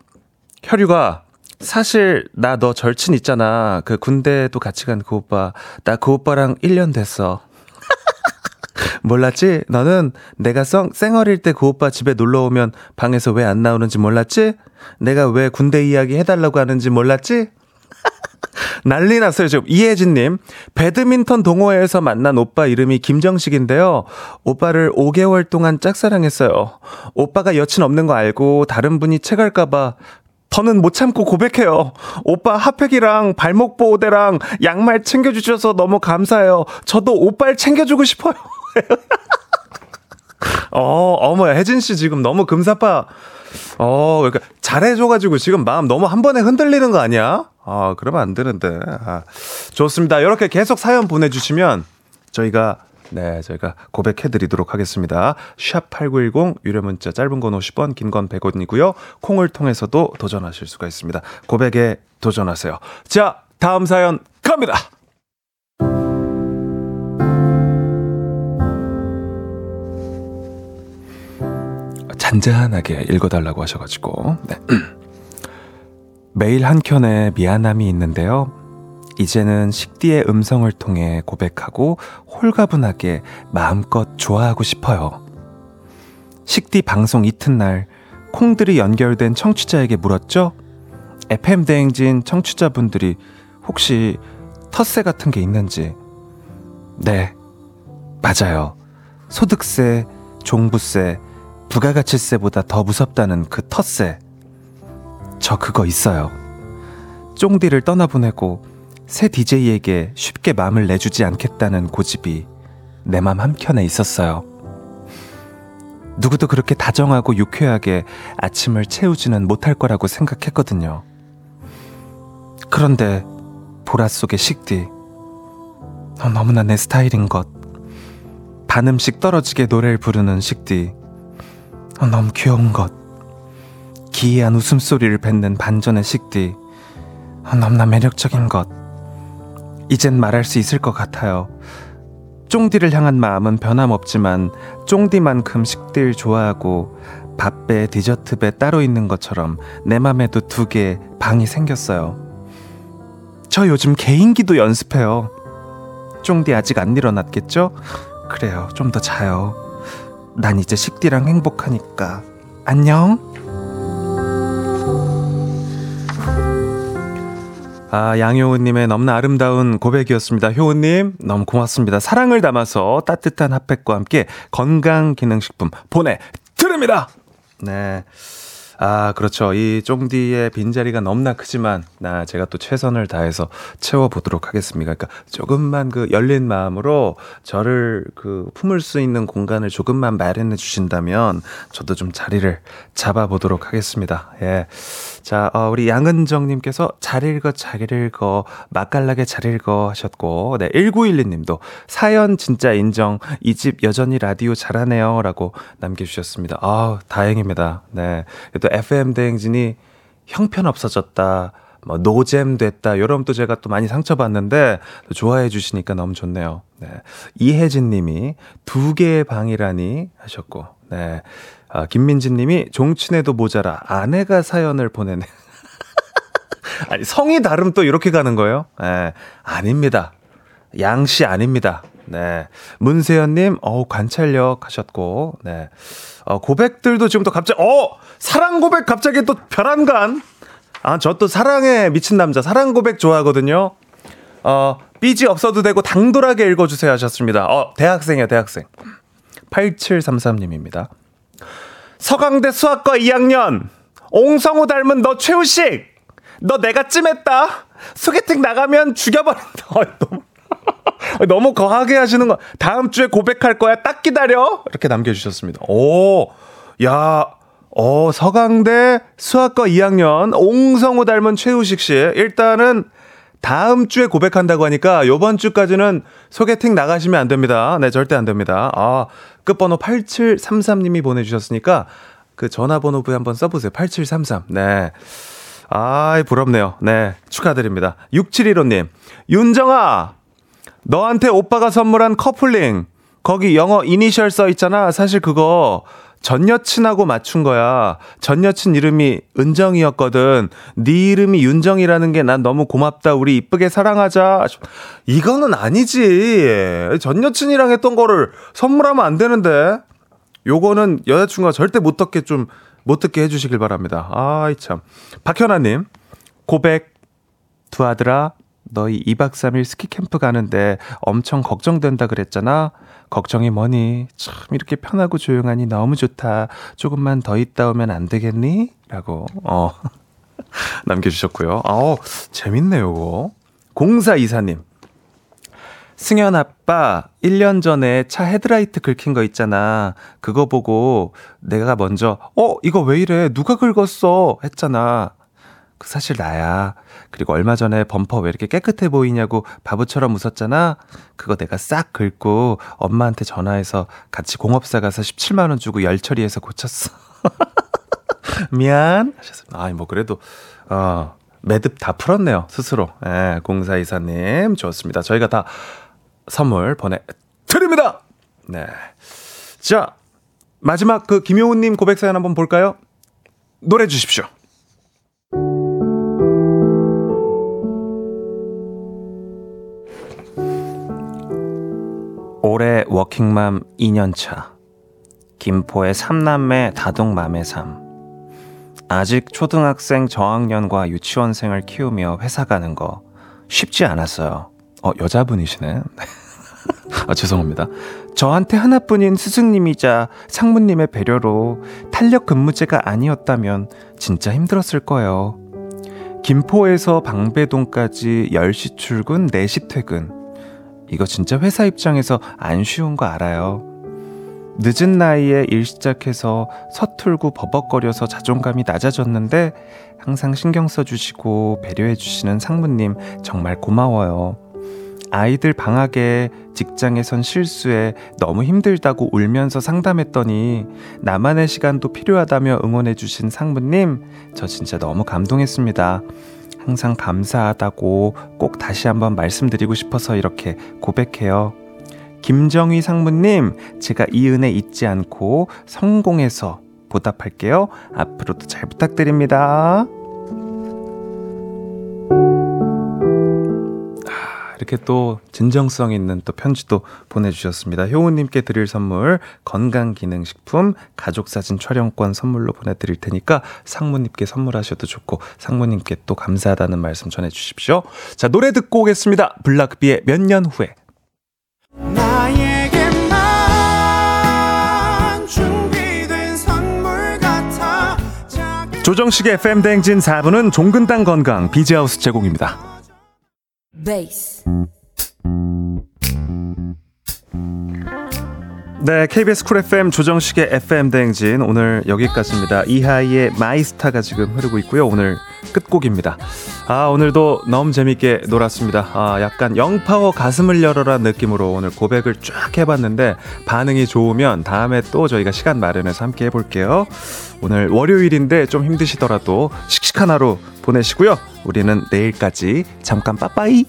혈유가 사실 나 너 절친 있잖아. 그 군대도 같이 간 그 오빠. 나 그 오빠랑 1년 됐어. 몰랐지? 너는 내가 쌩, 쌩얼일 때 그 오빠 집에 놀러 오면 방에서 왜 안 나오는지 몰랐지? 내가 왜 군대 이야기 해달라고 하는지 몰랐지? 난리 났어요, 지금. 이혜진님. 배드민턴 동호회에서 만난 오빠 이름이 김정식인데요. 오빠를 5개월 동안 짝사랑했어요. 오빠가 여친 없는 거 알고 다른 분이 채갈까봐 저는 못 참고 고백해요. 오빠 핫팩이랑 발목 보호대랑 양말 챙겨주셔서 너무 감사해요. 저도 오빠를 챙겨주고 싶어요. 어, 어머, 혜진 씨 지금 너무 금사빠. 어, 그러니까 잘해줘가지고 지금 마음 너무 한 번에 흔들리는 거 아니야? 아, 그러면 안 되는데. 아, 좋습니다. 이렇게 계속 사연 보내주시면 저희가 네, 저희가 고백해 드리도록 하겠습니다. 샵 8910 유료 문자 짧은 건 50원, 긴 건 100원이고요. 콩을 통해서도 도전하실 수가 있습니다. 고백에 도전하세요. 자, 다음 사연 갑니다. 잔잔하게 읽어달라고 하셔가지고 네. 매일 한 켠에 미안함이 있는데요. 이제는 식디의 음성을 통해 고백하고 홀가분하게 마음껏 좋아하고 싶어요. 식디 방송 이튿날 콩들이 연결된 청취자에게 물었죠? FM 대행진 청취자분들이 혹시 텃세 같은 게 있는지. 네, 맞아요. 소득세, 종부세, 부가가치세보다 더 무섭다는 그 텃세. 저 그거 있어요. 쫑디를 떠나보내고 새 DJ에게 쉽게 마음을 내주지 않겠다는 고집이 내 맘 한켠에 있었어요. 누구도 그렇게 다정하고 유쾌하게 아침을 채우지는 못할 거라고 생각했거든요. 그런데 보라 속의 식디. 어, 너무나 내 스타일인 것. 반음씩 떨어지게 노래를 부르는 식디. 어, 너무 귀여운 것. 기이한 웃음소리를 뱉는 반전의 식디. 어, 너무나 매력적인 것. 이젠 말할 수 있을 것 같아요. 쫑디를 향한 마음은 변함없지만 쫑디만큼 식딜 좋아하고 밥배, 디저트배 따로 있는 것처럼 내 맘에도 두 개 방이 생겼어요. 저 요즘 개인기도 연습해요. 쫑디 아직 안 일어났겠죠? 그래요. 좀 더 자요. 난 이제 식디랑 행복하니까. 안녕. 아, 양효우님의 너무나 아름다운 고백이었습니다. 효우님, 너무 고맙습니다. 사랑을 담아서 따뜻한 핫팩과 함께 건강기능식품 보내드립니다! 네. 아, 그렇죠. 이 쫑디의 빈자리가 너무나 크지만, 나 제가 또 최선을 다해서 채워보도록 하겠습니다. 그러니까 조금만 그 열린 마음으로 저를 그 품을 수 있는 공간을 조금만 마련해 주신다면, 저도 좀 자리를 잡아보도록 하겠습니다. 예. 자, 어, 우리 양은정님께서 잘 읽어, 잘 읽어, 맛깔나게 잘 읽어 하셨고, 네, 1912님도 사연 진짜 인정, 이 집 여전히 라디오 잘하네요. 라고 남겨주셨습니다. 아 다행입니다. 네. 또 FM 대행진이 형편 없어졌다. 뭐 노잼 됐다. 요런 또 제가 또 많이 상처받는데 또 좋아해 주시니까 너무 좋네요. 네. 이혜진 님이 두 개의 방이라니 하셨고. 네. 아, 김민진 님이 종친에도 모자라 아내가 사연을 보내네. 아니 성이 다름 또 이렇게 가는 거예요? 네. 아닙니다. 양씨 아닙니다. 네. 문세연님, 어우, 관찰력 하셨고, 네. 어, 고백들도 지금 또 갑자기, 어! 사랑 고백 갑자기 또 별안간. 아, 저 또 사랑에 미친 남자, 사랑 고백 좋아하거든요. 어, 삐지 없어도 되고 당돌하게 읽어주세요 하셨습니다. 어, 대학생이요, 대학생. 8733님입니다. 서강대 수학과 2학년. 옹성우 닮은 너 최우식. 너 내가 찜했다. 소개팅 나가면 죽여버린다. 어, 너무, 너무 거하게 하시는 거. 다음 주에 고백할 거야. 딱 기다려. 이렇게 남겨주셨습니다. 오, 야, 어, 서강대 수학과 2학년 옹성우 닮은 최우식 씨. 일단은 다음 주에 고백한다고 하니까 요번 주까지는 소개팅 나가시면 안 됩니다. 네, 절대 안 됩니다. 아, 끝번호 8733님이 보내주셨으니까 그 전화번호부에 한번 써보세요. 8733. 네. 아이, 부럽네요. 네. 축하드립니다. 6715님. 윤정아! 너한테 오빠가 선물한 커플링. 거기 영어 이니셜 써 있잖아. 사실 그거 전 여친하고 맞춘 거야. 전 여친 이름이 은정이었거든. 네 이름이 윤정이라는 게 난 너무 고맙다. 우리 이쁘게 사랑하자. 이거는 아니지. 전 여친이랑 했던 거를 선물하면 안 되는데. 요거는 여자친구가 절대 못 듣게 좀, 못 듣게 해주시길 바랍니다. 아이 참. 박현아님, 고백, 두 아들아, 너희 2박 3일 스키 캠프 가는데 엄청 걱정된다 그랬잖아. 걱정이 뭐니? 참 이렇게 편하고 조용하니 너무 좋다. 조금만 더 있다 오면 안 되겠니? 라고 어 남겨주셨고요. 어 재밌네요, 요거. 공사 이사님. 승현 아빠 1년 전에 차 헤드라이트 긁힌 거 있잖아. 그거 보고 내가 먼저 어 이거 왜 이래? 누가 긁었어? 했잖아. 그 사실 나야. 그리고 얼마 전에 범퍼 왜 이렇게 깨끗해 보이냐고 바보처럼 웃었잖아. 그거 내가 싹 긁고 엄마한테 전화해서 같이 공업사 가서 17만 원 주고 열 처리해서 고쳤어. 미안. 하셨습니다. 아이, 뭐, 그래도, 어, 매듭 다 풀었네요. 스스로. 예, 공사 이사님. 좋습니다. 저희가 다 선물 보내 드립니다. 네. 자, 마지막 그 김효우님 고백 사연 한번 볼까요? 노래 주십시오. 올해 워킹맘 2년차. 김포의 삼남매 다둥맘의 삶. 아직 초등학생 저학년과 유치원생을 키우며 회사 가는 거 쉽지 않았어요. 어, 여자분이시네. 아, 죄송합니다. 저한테 하나뿐인 스승님이자 상무님의 배려로 탄력 근무제가 아니었다면 진짜 힘들었을 거예요. 김포에서 방배동까지 10시 출근, 4시 퇴근. 이거 진짜 회사 입장에서 안 쉬운 거 알아요. 늦은 나이에 일 시작해서 서툴고 버벅거려서 자존감이 낮아졌는데 항상 신경 써주시고 배려해주시는 상무님 정말 고마워요. 아이들 방학에 직장에선 실수에 너무 힘들다고 울면서 상담했더니 나만의 시간도 필요하다며 응원해주신 상무님, 저 진짜 너무 감동했습니다. 항상 감사하다고 꼭 다시 한번 말씀드리고 싶어서 이렇게 고백해요. 김정희 상무님, 제가 이 은혜 잊지 않고 성공해서 보답할게요. 앞으로도 잘 부탁드립니다. 이렇게 또 진정성 있는 또 편지도 보내주셨습니다. 효우님께 드릴 선물 건강기능식품 가족사진 촬영권 선물로 보내드릴 테니까 상무님께 선물하셔도 좋고 상무님께 또 감사하다는 말씀 전해주십시오. 자 노래 듣고 오겠습니다. 블락비의 몇 년 후에 조정식의 FM 대행진 4부는 종근당 건강 비즈하우스 제공입니다.
베이스
네, KBS 쿨 FM 조정식의 FM 대행진 오늘 여기까지입니다. 이하이의 My Star가 지금 흐르고 있고요. 오늘 끝곡입니다. 아, 오늘도 너무 재밌게 놀았습니다. 아, 약간 영파워 가슴을 열어라 느낌으로 오늘 고백을 쫙 해봤는데 반응이 좋으면 다음에 또 저희가 시간 마련해서 함께 해볼게요. 오늘 월요일인데 좀 힘드시더라도 씩씩한 하루 보내시고요. 우리는 내일까지 잠깐 빠빠이!